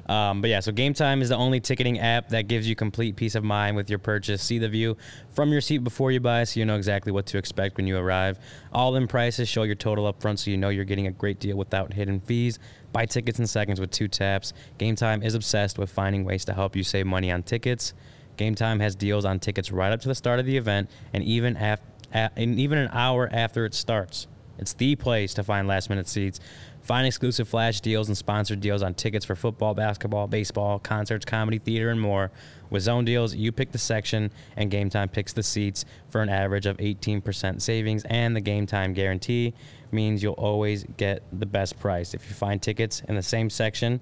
Um, but yeah, so Game Time is the only ticketing app that gives you complete peace of mind with your purchase. See the view from your seat before you buy, so you know exactly what to expect when you arrive. All in prices show your total up front, so you know you're getting a great deal without hidden fees. Buy tickets in seconds with two taps. Game Time is obsessed with finding ways to help you save money on tickets. Game Time has deals on tickets right up to the start of the event, and even af- a- and even an hour after it starts. It's the place to find last minute seats. Find exclusive flash deals and sponsored deals on tickets for football, basketball, baseball, concerts, comedy, theater, and more. With zone deals, you pick the section, and Game Time picks the seats for an average of 18% savings. And the Game Time guarantee means you'll always get the best price. If you find tickets in the same section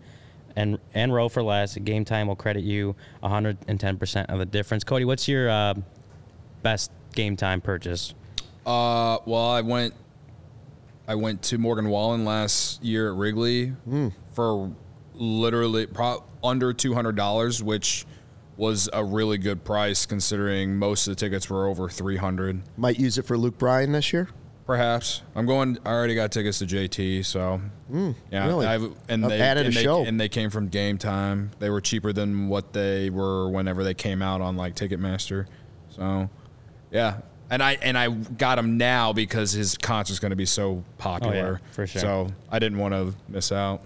and and row for less, Game Time will credit you 110% of the difference. Cody, what's your uh, best Game Time purchase? Uh, well, I went, I went to Morgan Wallen last year at Wrigley hmm. for literally pro- under two hundred dollars, which was a really good price considering most of the tickets were over three hundred. Might use it for Luke Bryan this year? Perhaps I'm going. I already got tickets to JT, so hmm, yeah. really? I've, and I've they added and a they, show. and they came from Game Time. They were cheaper than what they were whenever they came out on like Ticketmaster. So yeah, and I and I got him now because his concert's going to be so popular. Oh, yeah, for sure. So I didn't want to miss out.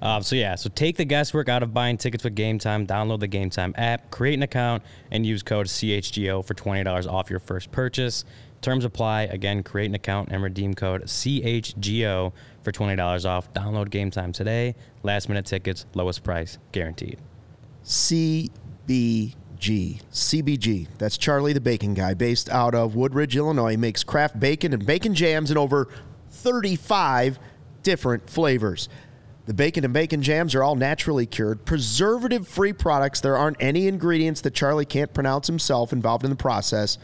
Um, so yeah, so take the guesswork out of buying tickets with Game Time. Download the Game Time app, create an account, and use code CHGO for twenty dollars off your first purchase. Terms apply. Again, create an account and redeem code CHGO for twenty dollars off. Download Game Time today. Last minute tickets, lowest price guaranteed. CBG. CBG. That's Charlie the Bacon Guy, based out of Woodridge, Illinois. He makes craft bacon and bacon jams in over 35 different flavors. The bacon and bacon jams are all naturally cured, preservative free products. There aren't any ingredients that Charlie can't pronounce himself involved in the process,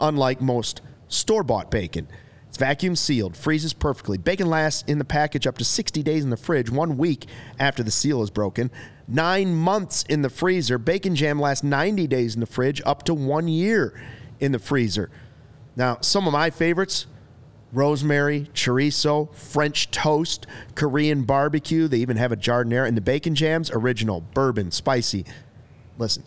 unlike most store bought bacon. It's vacuum sealed, freezes perfectly. Bacon lasts in the package up to 60 days in the fridge, one week after the seal is broken. Nine months in the freezer. Bacon jam lasts 90 days in the fridge, up to one year in the freezer. Now, some of my favorites rosemary, chorizo, French toast, Korean barbecue. They even have a giardiniera. And the bacon jams, original, bourbon, spicy. Listen,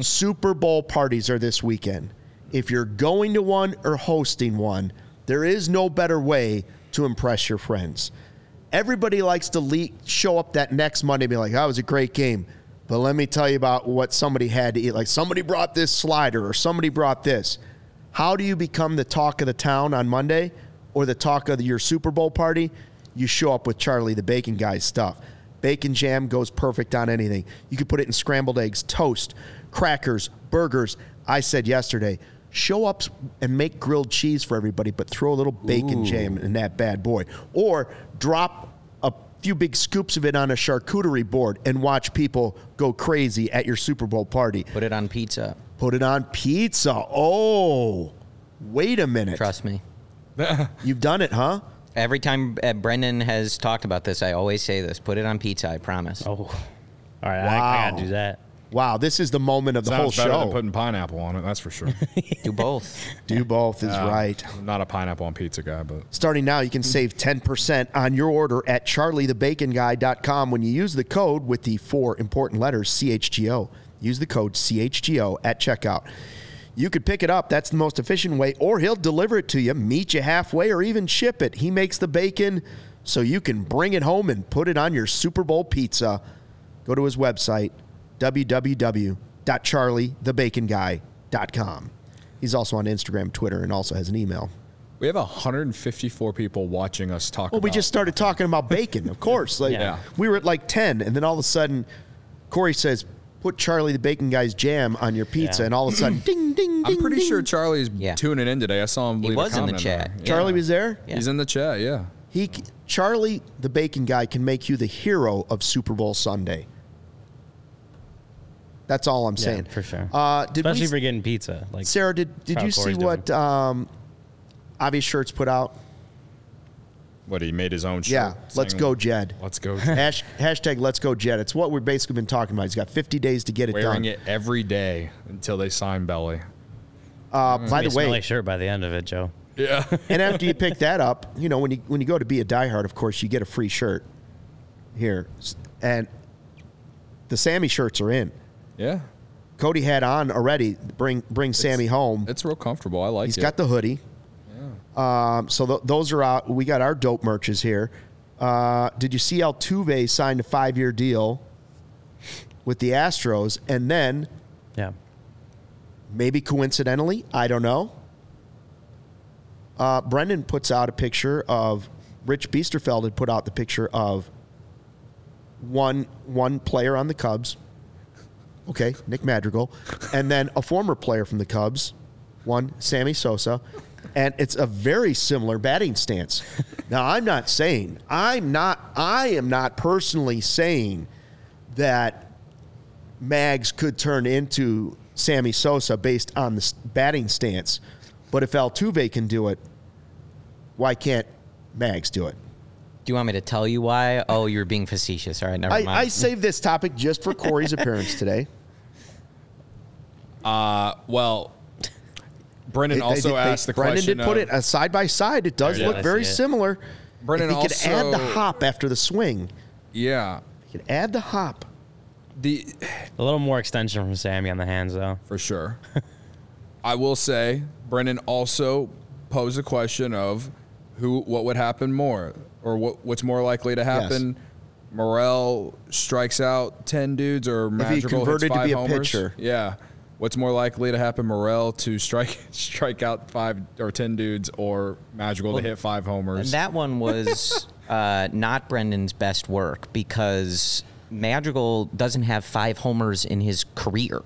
Super Bowl parties are this weekend. If you're going to one or hosting one, there is no better way to impress your friends. Everybody likes to le- show up that next Monday and be like, that was a great game. But let me tell you about what somebody had to eat. Like somebody brought this slider or somebody brought this. How do you become the talk of the town on Monday or the talk of your Super Bowl party? You show up with Charlie the Bacon Guy's stuff. Bacon jam goes perfect on anything. You could put it in scrambled eggs, toast, crackers, burgers. I said yesterday, show up and make grilled cheese for everybody, but throw a little bacon jam in that bad boy. Or drop a few big scoops of it on a charcuterie board and watch people go crazy at your Super Bowl party. Put it on pizza. Put it on pizza. Oh, wait a minute. Trust me. (laughs) You've done it, huh? Every time uh, Brendan has talked about this, I always say this: put it on pizza. I promise. Oh, all right. I, I Wow. gotta do that. Wow, this is the moment of the whole Sounds better than show. putting pineapple on it. That's for sure. (laughs) Do both. Do both is right. I'm not a pineapple on pizza guy, but Starting now, you can save 10% on your order at charliethebaconguy.com when you use the code with the four important letters CHGO. Use the code CHGO at checkout. You could pick it up. That's the most efficient way, or he'll deliver it to you, meet you halfway, or even ship it. He makes the bacon so you can bring it home and put it on your Super Bowl pizza. Go to his website, www.charliethebaconguy.com. He's also on Instagram, Twitter, and also has an email. we have 154 people watching us talk. Well, we just started talking about bacon, of course. (laughs) Like Yeah. we were at like ten, and then all of a sudden, Corey says, "Put Charlie the Bacon Guy's jam on your pizza," Yeah. and all of a sudden, ding, (clears throat) ding, ding. I'm pretty ding. sure Charlie's Yeah. tuning in today. I saw him. He leave a was in the chat. there. Charlie was there. Yeah. He's in the chat. Yeah. He, Charlie the Bacon Guy, can make you the hero of Super Bowl Sunday. That's all I'm Yeah, saying for sure. Uh, did Especially we, for getting pizza. Like Sarah? Did did Proud you see what um, Obvious Shirts put out? What he made his own. Shirt Yeah, let's saying, go, Jed. Let's go. (laughs) Hash, hashtag Let's Go Jed. It's what we've basically been talking about. He's got 50 days to get it Wearing done. it every day until they sign Belly. Uh, by the way, smelly shirt by the end of it, Joe. Yeah. and after you (laughs) pick that up, you know when you when you go to be a diehard, of course you get a free shirt here, and the Sammy shirts are in. Yeah. Cody had on already. Bring bring Sammy home. It's real comfortable. I like He's it. He's got the hoodie. Um, so th- those are out. We got our dope merches here. Uh, did you see Altuve signed a five year deal with the Astros, and then Yeah. maybe coincidentally, I don't know. Uh, Brendan puts out a picture of Rich Biesterfeld had put out the picture of one one player on the Cubs. Okay, Nick Madrigal, and then a former player from the Cubs, one Sammy Sosa, and it's a very similar batting stance. Now, I'm not saying I'm not I am not personally saying that Mags could turn into Sammy Sosa based on the batting stance. But if Altuve can do it, why can't Mags do it? Do you want me to tell you why? Oh, you're being facetious. All right, never I, mind. I saved this topic just for Corey's appearance today. (laughs) well, (laughs) Brendan They- they also did- they- asked the Brendan question. did put of- it uh, side by side. It does Yeah, look I very see it. similar. Brendan if he could add the also- hop after the swing, Yeah. he could add the hop. The A little more extension from Sammy on the hands, though. for sure. (laughs) I will say, Brendan also posed a question of who, what would happen more, or what, what's more likely to happen. Morel strikes out ten dudes, or he Madrigal converted hits to five be a homers. pitcher. Yeah. What's more likely to happen, Morel to strike (laughs) strike out five or ten dudes, or Madrigal to hit five And homers? that one was (laughs) uh, not Brendan's best work because Madrigal doesn't have five homers in his career.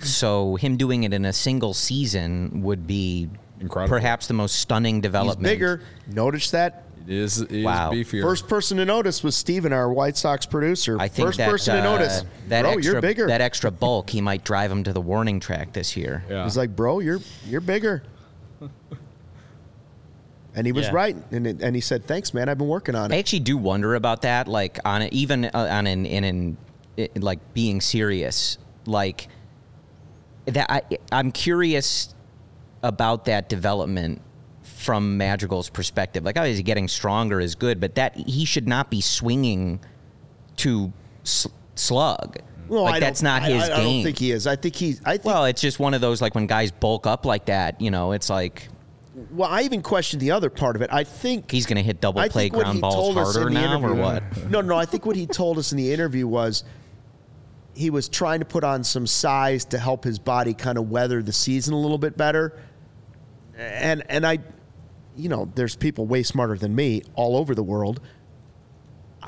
So him doing it in a single season would be Incredible. perhaps the most stunning He's development. bigger. Notice that. It is, it is Wow. beefier. First person to notice was Steven, our White Sox producer. I think First that, person to uh, notice. that bro, extra you're bigger. that extra bulk, he might drive him to the warning track this year. yeah. He's like, bro, you're you're bigger. (laughs) And he was Yeah. right, and it, and he said, "Thanks, man. I've been working on it I actually do wonder about that, like on a, even uh, on an in an it, like being serious, like that. I I'm curious about that development from Madrigal's perspective. Like, oh, obviously, getting stronger is good, but that he should not be swinging to sl- slug. Well, like I that's not I- his I, I game. don't think he is. I think he's. I think. well, it's just one of those like when guys bulk up like that. You know, it's like well, I even questioned the other part of it. I think he's going to hit double play ground balls harder now, or what? (laughs) No, no. I think what he told us in the interview was he was trying to put on some size to help his body kind of weather the season a little bit better. And and I, you know, there's people way smarter than me all over the world.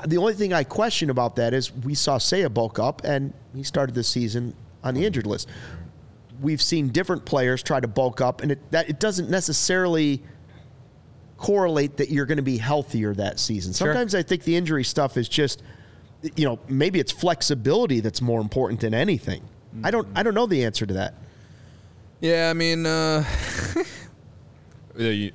The only thing I question about that is we saw Seiya bulk up and he started the season on the injured list. We've seen different players try to bulk up, and it that it doesn't necessarily correlate that you're going to be healthier that season. Sometimes I think the injury stuff is just, you know, maybe it's flexibility that's more important than anything. I don't I don't know the answer to that. Yeah, I mean, uh, (laughs)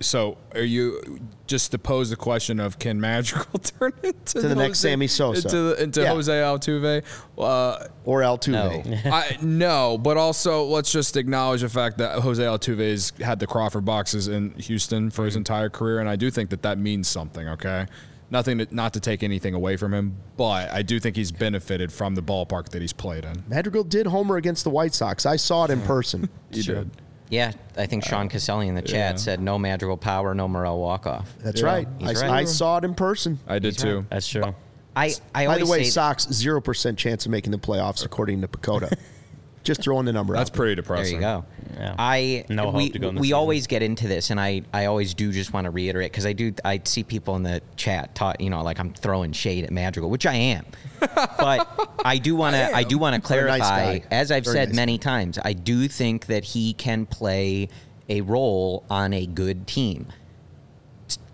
so are you just to pose the question of can Madrigal (laughs) turn into To the next Sammy Sosa. into, into Yeah. Jose Altuve? Uh, Or Altuve. (laughs) I no, but also let's just acknowledge the fact that Jose Altuve's had the Crawford boxes in Houston for Mm-hmm. his entire career, and I do think that that means something. Okay, nothing to, not to take anything away from him, but I do think he's benefited from the ballpark that he's played in. Madrigal did homer against the White Sox. I saw it in (laughs) person. He did. Yeah, I think Sean uh, Caselli in the chat yeah. said no Madrigal power, no Morel walk off. That's Yeah. right. I, right. I saw it in person. I did too. That's true. I, I By the way, say Sox zero percent chance of making the playoffs according to PECOTA. (laughs) Just throwing the number That's out. pretty depressing. there you go. Yeah. I No hope we, to go in the we season. always get into this, and I, I always do just want to reiterate because I do I see people in the chat talk you know like I'm throwing shade at Madrigal, which I am, (laughs) but I do want to I, do want to You're nice clarify guy. as I've Very said nice many times I do think that he can play a role on a good team.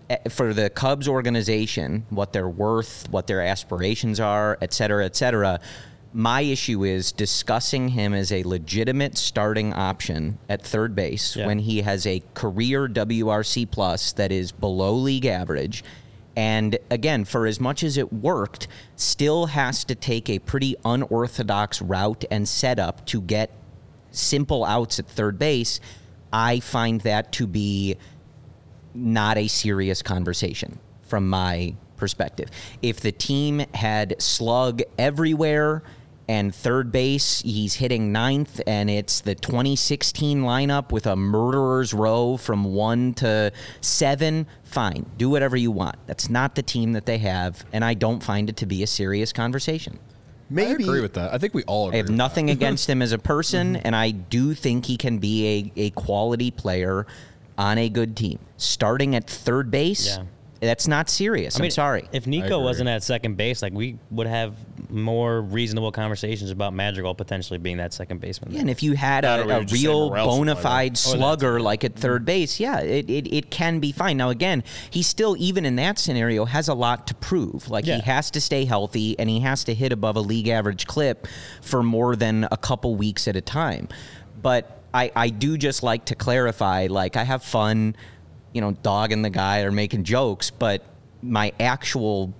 Eh, for the Cubs organization, what they're worth, what their aspirations are, et cetera, et cetera. My issue is discussing him as a legitimate starting option at third base Yeah. when he has a career WRC plus that is below league average. And again, for as much as it worked, still has to take a pretty unorthodox route and setup to get simple outs at third base. I find that to be not a serious conversation from my perspective. If the team had slug everywhere and third base, he's hitting ninth, and it's the 2016 lineup with a murderer's row from one to seven, fine. Do whatever you want. That's not the team that they have, and I don't find it to be a serious conversation. Maybe I agree with that. I think we all agree. I have with nothing against him as a person, mm-hmm. and I do think he can be a, a quality player on a good team. Starting at third base, Yeah. That's not serious. I I'm mean, sorry. If Nico wasn't at second base, like we would have more reasonable conversations about Madrigal potentially being that second baseman. Yeah, and if you had That a, a would just say real bona fide oh, that slugger like at third mm-hmm. base, yeah, it, it, it can be fine. Now, again, he still, even in that scenario, has a lot to prove. Like, Yeah. he has to stay healthy and he has to hit above a league average clip for more than a couple weeks at a time. But I, I do just like to clarify, like, I have fun, you know, dogging the guy or making jokes, but my actual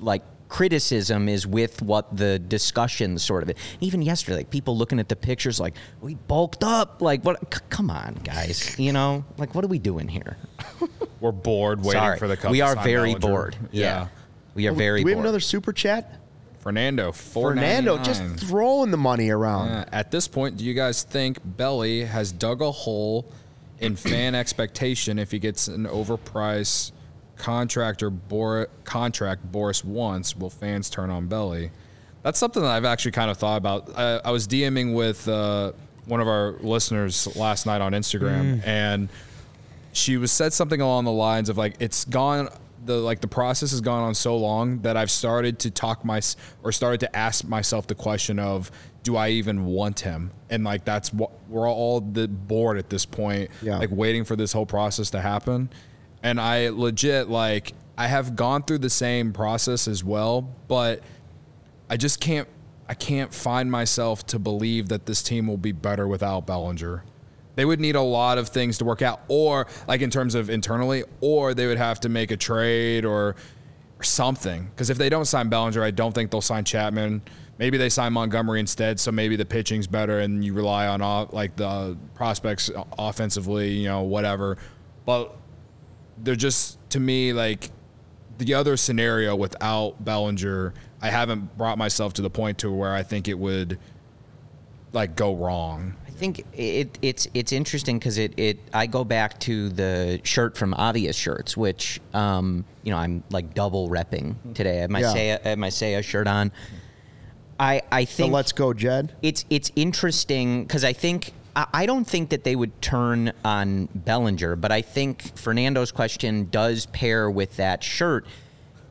like criticism is with what the discussion sort of it. even yesterday like people looking at the pictures like we bulked up. Like what c- come on guys you know? Like what are we doing here? (laughs) We're bored waiting sorry. for the Cubs we are very Bellinger. bored. Yeah, we are very Do we have bored. another super chat? Fernando, Fernando just throwing the money around. Uh, at this point, do you guys think Belly has dug a hole in fan expectation if he gets an overpriced contract or Bor- contract Boras wants? Will fans turn on Belly? That's something that I've actually kind of thought about. I, I was DMing with uh, one of our listeners last night on Instagram, and she was said something along the lines of like, "It's gone the like the process has gone on so long that I've started to talk my or started to ask myself the question of do I even want him? And like that's what we're all the bored at this point, Yeah. like waiting for this whole process to happen. And I legit like I have gone through the same process as well, but I just can't I can't find myself to believe that this team will be better without Bellinger. They would need a lot of things to work out, or like in terms of internally, or they would have to make a trade or, or something. Because if they don't sign Bellinger, I don't think they'll sign Chapman. Maybe they sign Montgomery instead, so maybe the pitching's better, and you rely on off- like the prospects offensively, you know, whatever. But they're just to me like the other scenario without Bellinger. I haven't brought myself to the point to where I think it would like go wrong. I think it, it's it's interesting because it, it I go back to the shirt from Obvious Shirts, which um, you know I'm like double repping today. I have my Yeah. Seiya, I have my Seiya shirt on. I I So think let's go, Jed. it's it's interesting because I think I, I don't think that they would turn on Bellinger, but I think Fernando's question does pair with that shirt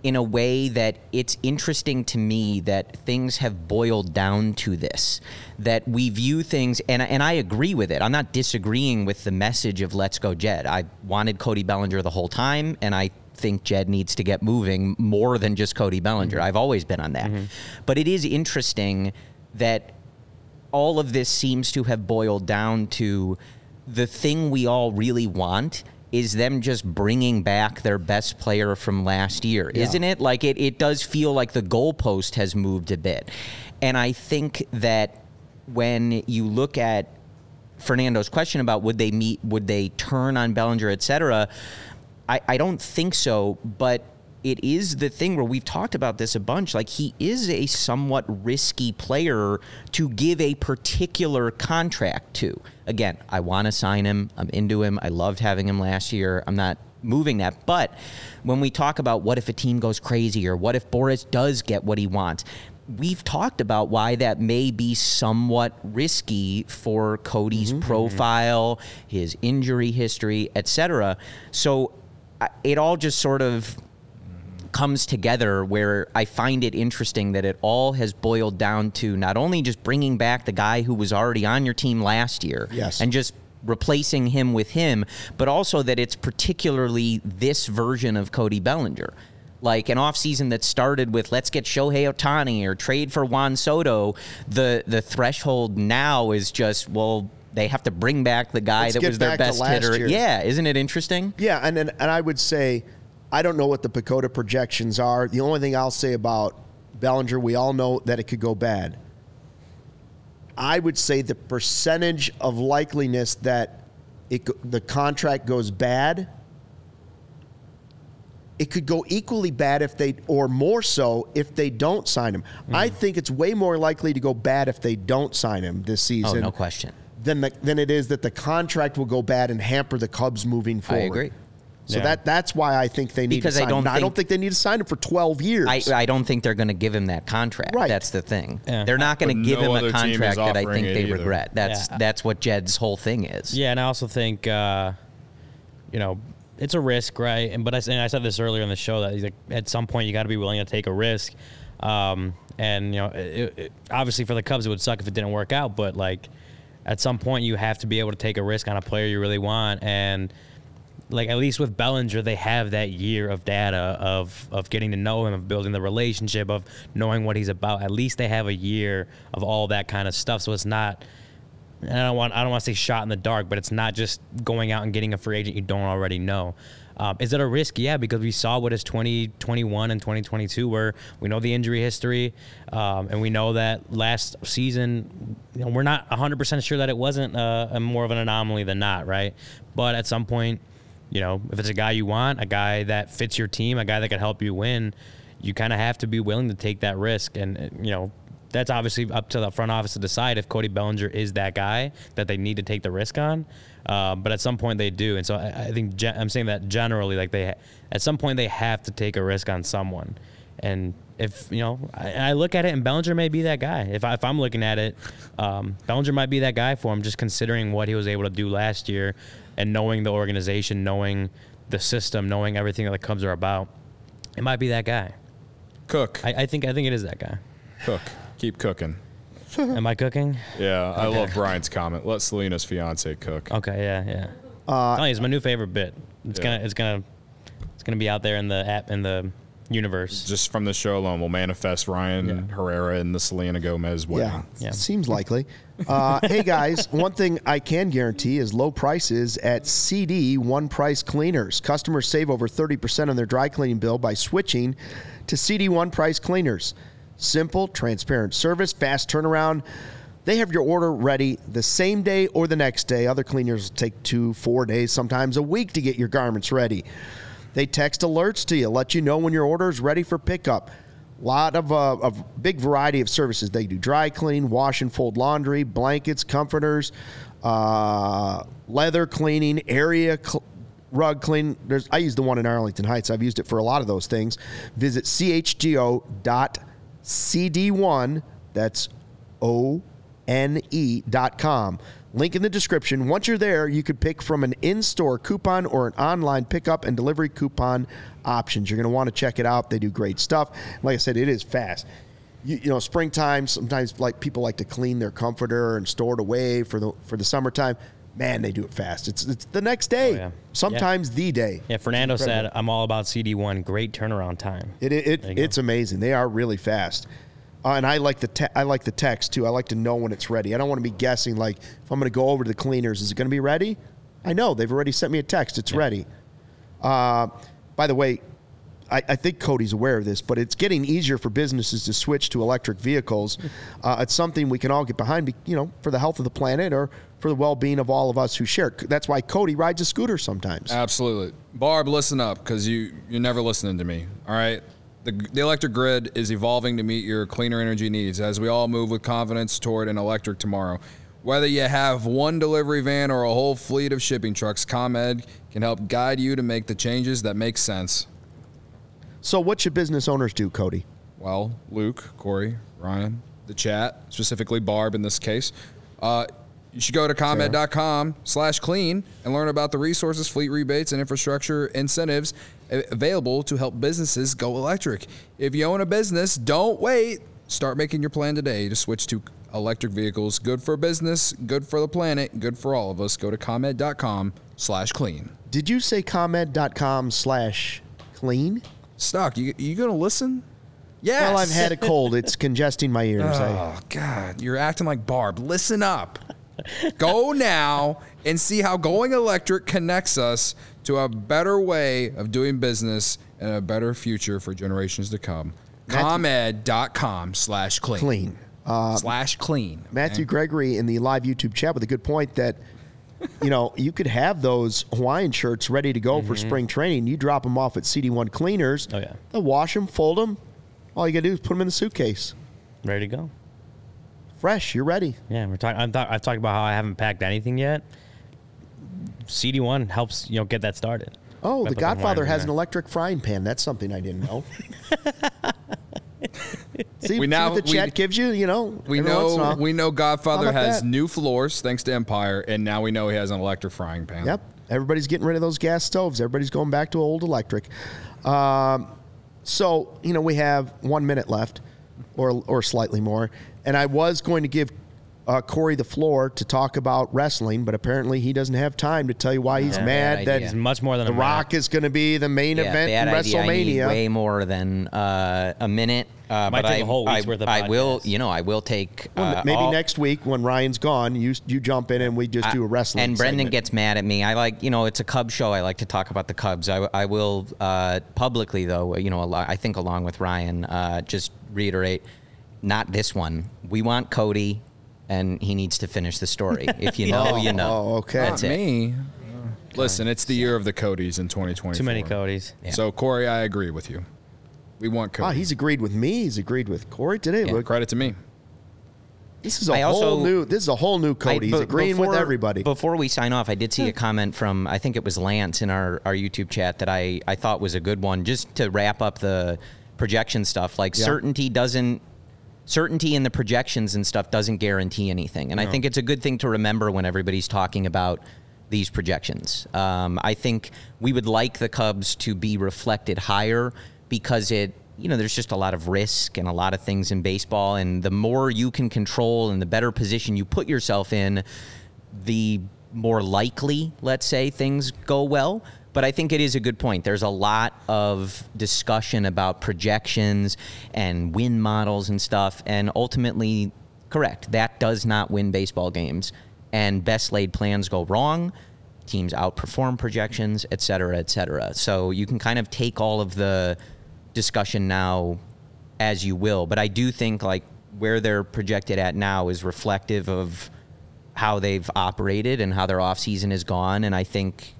in a way that it's interesting to me that things have boiled down to this that we view things and and I agree with it. I'm not disagreeing with the message of let's go Jed. I wanted Cody Bellinger the whole time and I think Jed needs to get moving more than just Cody Bellinger. Mm-hmm. I've always been on that. Mm-hmm. But it is interesting that all of this seems to have boiled down to the thing we all really want is them just bringing back their best player from last year, isn't it? Like it, it does feel like the goalpost has moved a bit. And I think that when you look at Fernando's question about would they meet, would they turn on Bellinger, et cetera, I, I don't think so, but it is the thing where we've talked about this a bunch. Like he is a somewhat risky player to give a particular contract to. Again, I want to sign him. I'm into him. I loved having him last year. I'm not moving that. But when we talk about what if a team goes crazy or what if Boras does get what he wants, we've talked about why that may be somewhat risky for Cody's mm-hmm. profile, his injury history, etc. So it all just sort of comes together where I find it interesting that it all has boiled down to not only just bringing back the guy who was already on your team last year Yes. and just replacing him with him, but also that it's particularly this version of Cody Bellinger. Like an offseason that started with let's get Shohei Ohtani or trade for Juan Soto, the the threshold now is just well they have to bring back the guy Let's that was their best hitter. year. Yeah, isn't it interesting? Yeah, and, and and I would say I don't know what the PECOTA projections are. The only thing I'll say about Bellinger, we all know that it could go bad. I would say the percentage of likeliness that it the contract goes bad. It could go equally bad if they, or more so if they don't sign him. Hmm. I think it's way more likely to go bad if they don't sign him this season. Oh, no question. than the, than it is that the contract will go bad and hamper the Cubs moving forward. I agree. So Yeah. that that's why I think they need Because to I sign don't him. Now, I don't think- think they need to sign him for 12 years. I, I don't think they're going to give him that contract. Right. That's the thing. Yeah. They're not going to give no him a contract that I think they either. regret. That's Yeah. that's what Jed's whole thing is. Yeah, and I also think uh, you know it's a risk, right? And but I, and I said this earlier in the show that like, at some point you got to be willing to take a risk. Um, and you know, it, it, obviously for the Cubs it would suck if it didn't work out, but like at some point you have to be able to take a risk on a player you really want and like at least with Bellinger, they have that year of data of of getting to know him, of building the relationship, of knowing what he's about. At least they have a year of all that kind of stuff. So it's not. I don't want I don't want to say shot in the dark, but it's not just going out and getting a free agent you don't already know. Um, is it a risk? Yeah, because we saw what is 2021 and 2022, where we know the injury history, um, and we know that last season, you know, we're not 100% sure that it wasn't uh, a more of an anomaly than not, right? But at some point, you know, if it's a guy you want, a guy that fits your team, a guy that can help you win, you kind of have to be willing to take that risk. And, uh, you know, that's obviously up to the front office to decide if Cody Bellinger is that guy that they need to take the risk on. Uh, but at some point they do. And so I, I think I'm saying that generally, like they, at some point they have to take a risk on someone. And if you know, I, I look at it, and Bellinger may be that guy. If, I, if I'm looking at it, um, Bellinger might be that guy for him. Just considering what he was able to do last year, and knowing the organization, knowing the system, knowing everything that the Cubs are about, it might be that guy. Cook, I, I think I think it is that guy. cook, keep cooking. (laughs) Am I cooking? Yeah, I love Brian's comment. Let Selena's fiance cook. Okay, yeah, yeah. Uh, it's my new favorite bit. It's Yeah. gonna, it's gonna, it's gonna be out there in the app in the universe. Just from the show alone, will manifest Ryan Herrera and the Selena Gomez wedding. Yeah, Yeah. seems likely. Uh, hey guys, (laughs) one thing I can guarantee is low prices at CD One Price Cleaners. Customers save over 30% on their dry cleaning bill by switching to CD One Price Cleaners. Simple, transparent service, fast turnaround. They have your order ready the same day or the next day. Other cleaners take two, four days, sometimes a week to get your garments ready. They text alerts to you, let you know when your order is ready for pickup. Lot of uh, of big variety of services. They do dry clean, wash and fold laundry, blankets, comforters, uh, leather cleaning, area cl- rug clean. There's I use the one in Arlington Heights. I've used it for a lot of those things. Visit chgo.cd1. That's O N E dot com. Link in the description. Once you're there, you could pick from an in store coupon or an online pickup and delivery coupon options. You're going to want to check it out. They do great stuff. Like I said, it is fast. You, you know, springtime, sometimes like people like to clean their comforter and store it away for the for the summertime. Man, they do it fast. It's it's the next day. Oh, yeah. Sometimes the day. Yeah, Fernando said, "I'm all about CD1. Great turnaround time." It, it, There you go. it's amazing. They are really fast. Uh, and I like the te- I like the text too. I like to know when it's ready. I don't want to be guessing like if I'm going to go over to the cleaners, is it going to be ready? I know they've already sent me a text. It's ready. Uh, by the way, I, I think Cody's aware of this, but it's getting easier for businesses to switch to electric vehicles. (laughs) Uh, it's something we can all get behind, you know, for the health of the planet or for the well-being of all of us who share. That's why Cody rides a scooter sometimes. Absolutely. Barb, listen up because you, you're never listening to me. All right. The, the electric grid is evolving to meet your cleaner energy needs as we all move with confidence toward an electric tomorrow. Whether you have one delivery van or a whole fleet of shipping trucks, ComEd can help guide you to make the changes that make sense. So, what should business owners do, Cody? Well, Luke, Corey, Ryan, the chat, specifically Barb in this case, uh, you should go to comed.com slash clean and learn about the resources, fleet rebates, and infrastructure incentives available to help businesses go electric. If you own a business, don't wait. Start making your plan today to switch to electric vehicles. Good for business, good for the planet, good for all of us. Go to comed.com slash clean. Did you say comed.com slash clean? Stock, you, you going to listen? Yes. Well, I've had a cold. It's congesting my ears. I, (laughs) Oh God, you're acting like Barb. Listen up. (laughs) Go now and see how going electric connects us to a better way of doing business and a better future for generations to come. ComEd.com slash clean. clean. Uh, slash clean. Matthew Gregory in the live YouTube chat with a good point that, you know, you could have those Hawaiian shirts ready to go for spring training. You drop them off at CD1 Cleaners. Oh, yeah. They'll wash them, fold them. All you got to do is put them in the suitcase. Ready to go. Fresh. You're ready. Yeah, we're talking. Th- I've talked about how I haven't packed anything yet. CD1 helps you know get that started. Oh, By the Godfather has an electric frying pan. That's something I didn't know. (laughs) see, We see now- what the we- chat gives you, you know. We every once in a know we know Godfather has that? new floors thanks to Empire, and now we know he has an electric frying pan. Yep. Everybody's getting rid of those gas stoves. Everybody's going back to old electric. Um, so, you know, we have one minute left or, or slightly more. And I was going to give uh, Corey the floor to talk about wrestling, but apparently he doesn't have time to tell you why he's Yeah, mad bad that idea. It's much more than The Rock is going to be the main Yeah, event bad in idea. I need WrestleMania. way more than uh, a minute. Uh, Might but take I, a whole week's I, worth of I will, you know, I will take. Well, uh, Maybe all- next week when Ryan's gone, you you jump in and we just do a wrestling. And Brendan segment. gets mad at me. I like, you know, it's a Cubs show. I like to talk about the Cubs. I, I will uh, publicly, though, you know, a lot, I think along with Ryan, uh, just reiterate, not this one. We want Cody, and he needs to finish the story. (laughs) If you know, you know. Oh, okay. That's Not it. me. Listen, it's the year of the Codys in 2024. Too many Codys. Yeah. So Corey, I agree with you. We want Cody. Wow, he's agreed with me. He's agreed with Corey today. Yeah. Look, Credit to me. This is a I whole also- new. This is a whole new I- Cody. He's be- agreeing with before- everybody. Before we sign off, I did see a hmm. comment from I think it was Lance in our, our YouTube chat that I, I thought was a good one. Just to wrap up the projection stuff. Like Yeah. certainty doesn't certainty in the projections and stuff doesn't guarantee anything. And I think it's a good thing to remember when everybody's talking about these projections. Um, I think we would like the Cubs to be reflected higher because it, you know, there's just a lot of risk and a lot of things in baseball. And the more you can control and the better position you put yourself in, the more likely, let's say, things go well. But I think it is a good point. There's a lot of discussion about projections and win models and stuff. And ultimately, correct, that does not win baseball games. And best laid plans go wrong. Teams outperform projections, et cetera, et cetera. So you can kind of take all of the discussion now as you will. But I do think like where they're projected at now is reflective of how they've operated and how their offseason has gone. And I think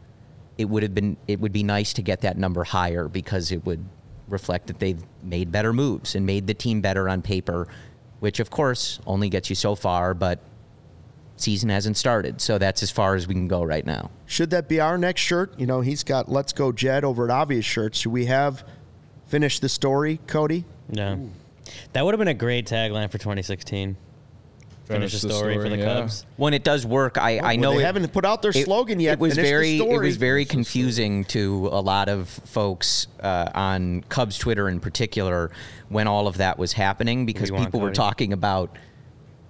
it would have been it would be nice to get that number higher because it would reflect that they've made better moves and made the team better on paper, which of course only gets you so far, but season hasn't started. So that's as far as we can go right now. Should that be our next shirt? You know, he's got Let's Go Jed over at Obvious Shirts. Should we have finished the story, Cody? Yeah. That would have been a great tagline for 2016. Finish, the story, for the yeah. Cubs. When it does work, I, I know they it- haven't put out their it- slogan yet. It was Finish very it was very confusing to a lot of folks uh, on Cubs Twitter in particular when all of that was happening because want people were talking about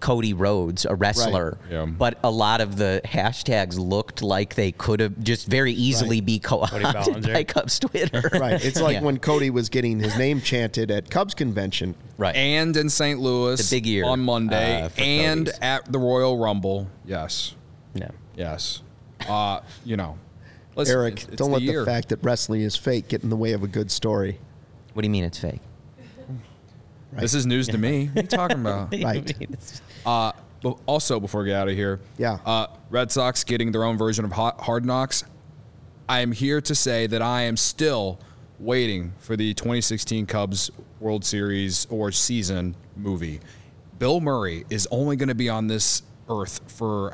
Cody Rhodes, a wrestler, Yeah. but a lot of the hashtags looked like they could have just very easily be co-opted (laughs) by Cubs Twitter. (laughs) Right. It's like Yeah. when Cody was getting his name chanted at Cubs convention. right. And in St. Louis The big year, on Monday, uh, and Cody's. at the Royal Rumble. Yes, Yeah. yes. Uh, you know, listen, Eric, it's- it's don't let year. the fact that wrestling is fake get in the way of a good story. what do you mean it's fake? This is news to me. (laughs) What are you talking about? Right. Uh, but also, before we get out of here, Yeah. uh, Red Sox getting their own version of Hot Hard Knocks. I am here to say that I am still waiting for the 2016 Cubs World Series or season movie. Bill Murray is only going to be on this earth for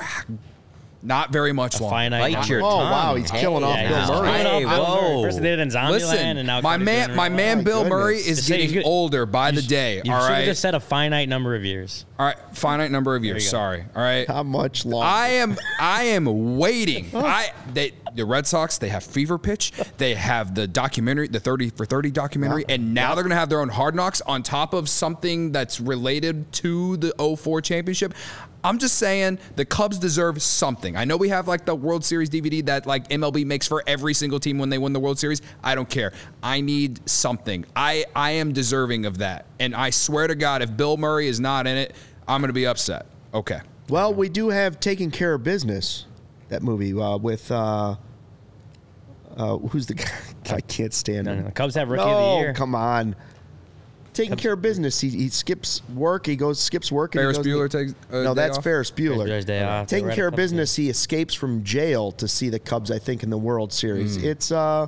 not very much A longer. finite Bite your Oh, ton. wow, he's killing off Bill Murray. Hey, whoa. First they did it in Zombieland, Listen, and now my man, doing it my man oh, my Bill Murray is So you getting could- older by the day. You all should have right, just said a finite number of years. all right, finite number of years. Sorry, all right. How much longer? I am I am waiting. (laughs) I they the Red Sox they have Fever Pitch, they have the documentary, the 30 for 30 documentary, and now they're going to have their own Hard Knocks on top of something that's related to the 04 championship. I'm just saying the Cubs deserve something. I know we have like the World Series DVD that like MLB makes for every single team when they win the World Series. I don't care. I need something. I I am deserving of that. And I swear to God if Bill Murray is not in it, I'm going to be upset. Okay. well, we do have Taking Care of Business, that movie uh, with, uh, uh, who's the (laughs) guy? I can't stand No, him. no, the Cubs have Rookie no, of the Year. come on. Taking care of business. He, he skips work. He goes skips work. and he Ferris goes- Bueller takes a no, day that's off? Ferris Bueller. Ferris Day off. Taking care of Cubs business. He escapes from jail to see the Cubs. I think in the World Series. Hmm. It's uh,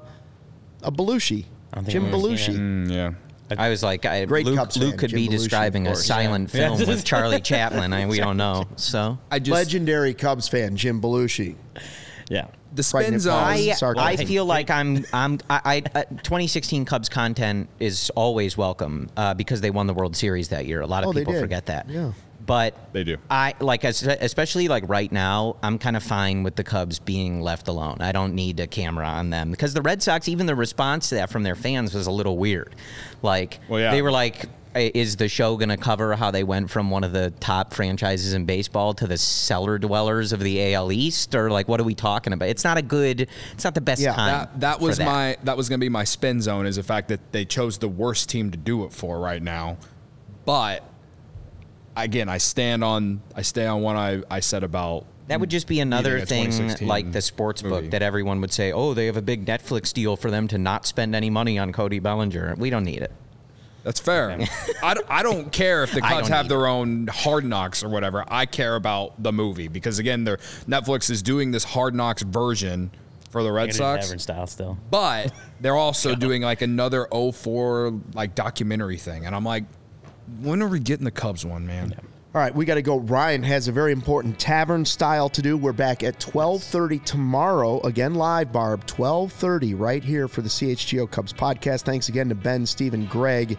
a Belushi, I don't think Jim I've ever seen Belushi. Mm, yeah. I was like, I, Great Luke, Cubs Luke fan, could Jim be Belushi, of describing a silent Yeah. film with (laughs) Charlie Chaplin. I, we don't know. So I just Legendary Cubs fan, Jim Belushi. Yeah. the spin Pregnant zone. I. I feel like I'm I'm I, I uh, 2016 Cubs content is always welcome uh, because they won the World Series that year. A lot of Oh, people forget that. Yeah. But They do. I like especially like right now. I'm kind of fine with the Cubs being left alone. I don't need a camera on them because the Red Sox, even the response to that from their fans was a little weird. Like Well, yeah. they were like. Is the show going to cover how they went from one of the top franchises in baseball to the cellar dwellers of the AL East, or like what are we talking about? It's not a good. It's not the best Yeah. time. that that was that. my that was going to be my spin zone is the fact that they chose the worst team to do it for right now. But again, I stand on I stay on what I I said about That would just be another Beating thing like the sports movie. book that everyone would say, oh, they have a big Netflix deal for them to not spend any money on Cody Bellinger. We don't need it. That's fair. (laughs) I, don't- I don't care if the I Cubs have either. their own Hard Knocks or whatever. I care about the movie because again, their Netflix is doing this Hard Knocks version for the Red Sox. different style still. but they're also (laughs) doing like another 04 like documentary thing and i'm like when are we getting the cubs one man All right, we got to go. Ryan has a very important tavern style to do. We're back at 12:30 tomorrow. Again live, Barb. 12:30 right here for the CHGO Cubs podcast. Thanks again to Ben, Stephen, Greg,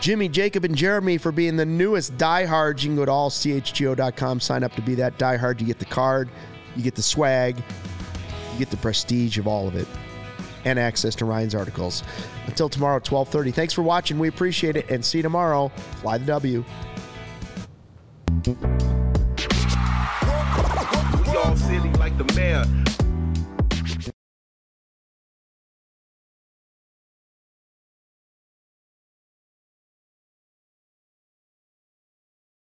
Jimmy, Jacob, and Jeremy for being the newest diehards. You can go to allchgo.com, sign up to be that diehard. You get the card, you get the swag, you get the prestige of all of it, and access to Ryan's articles. Until tomorrow, 12:30. Thanks for watching. We appreciate it, and see you tomorrow. Fly the W. Like the mayor.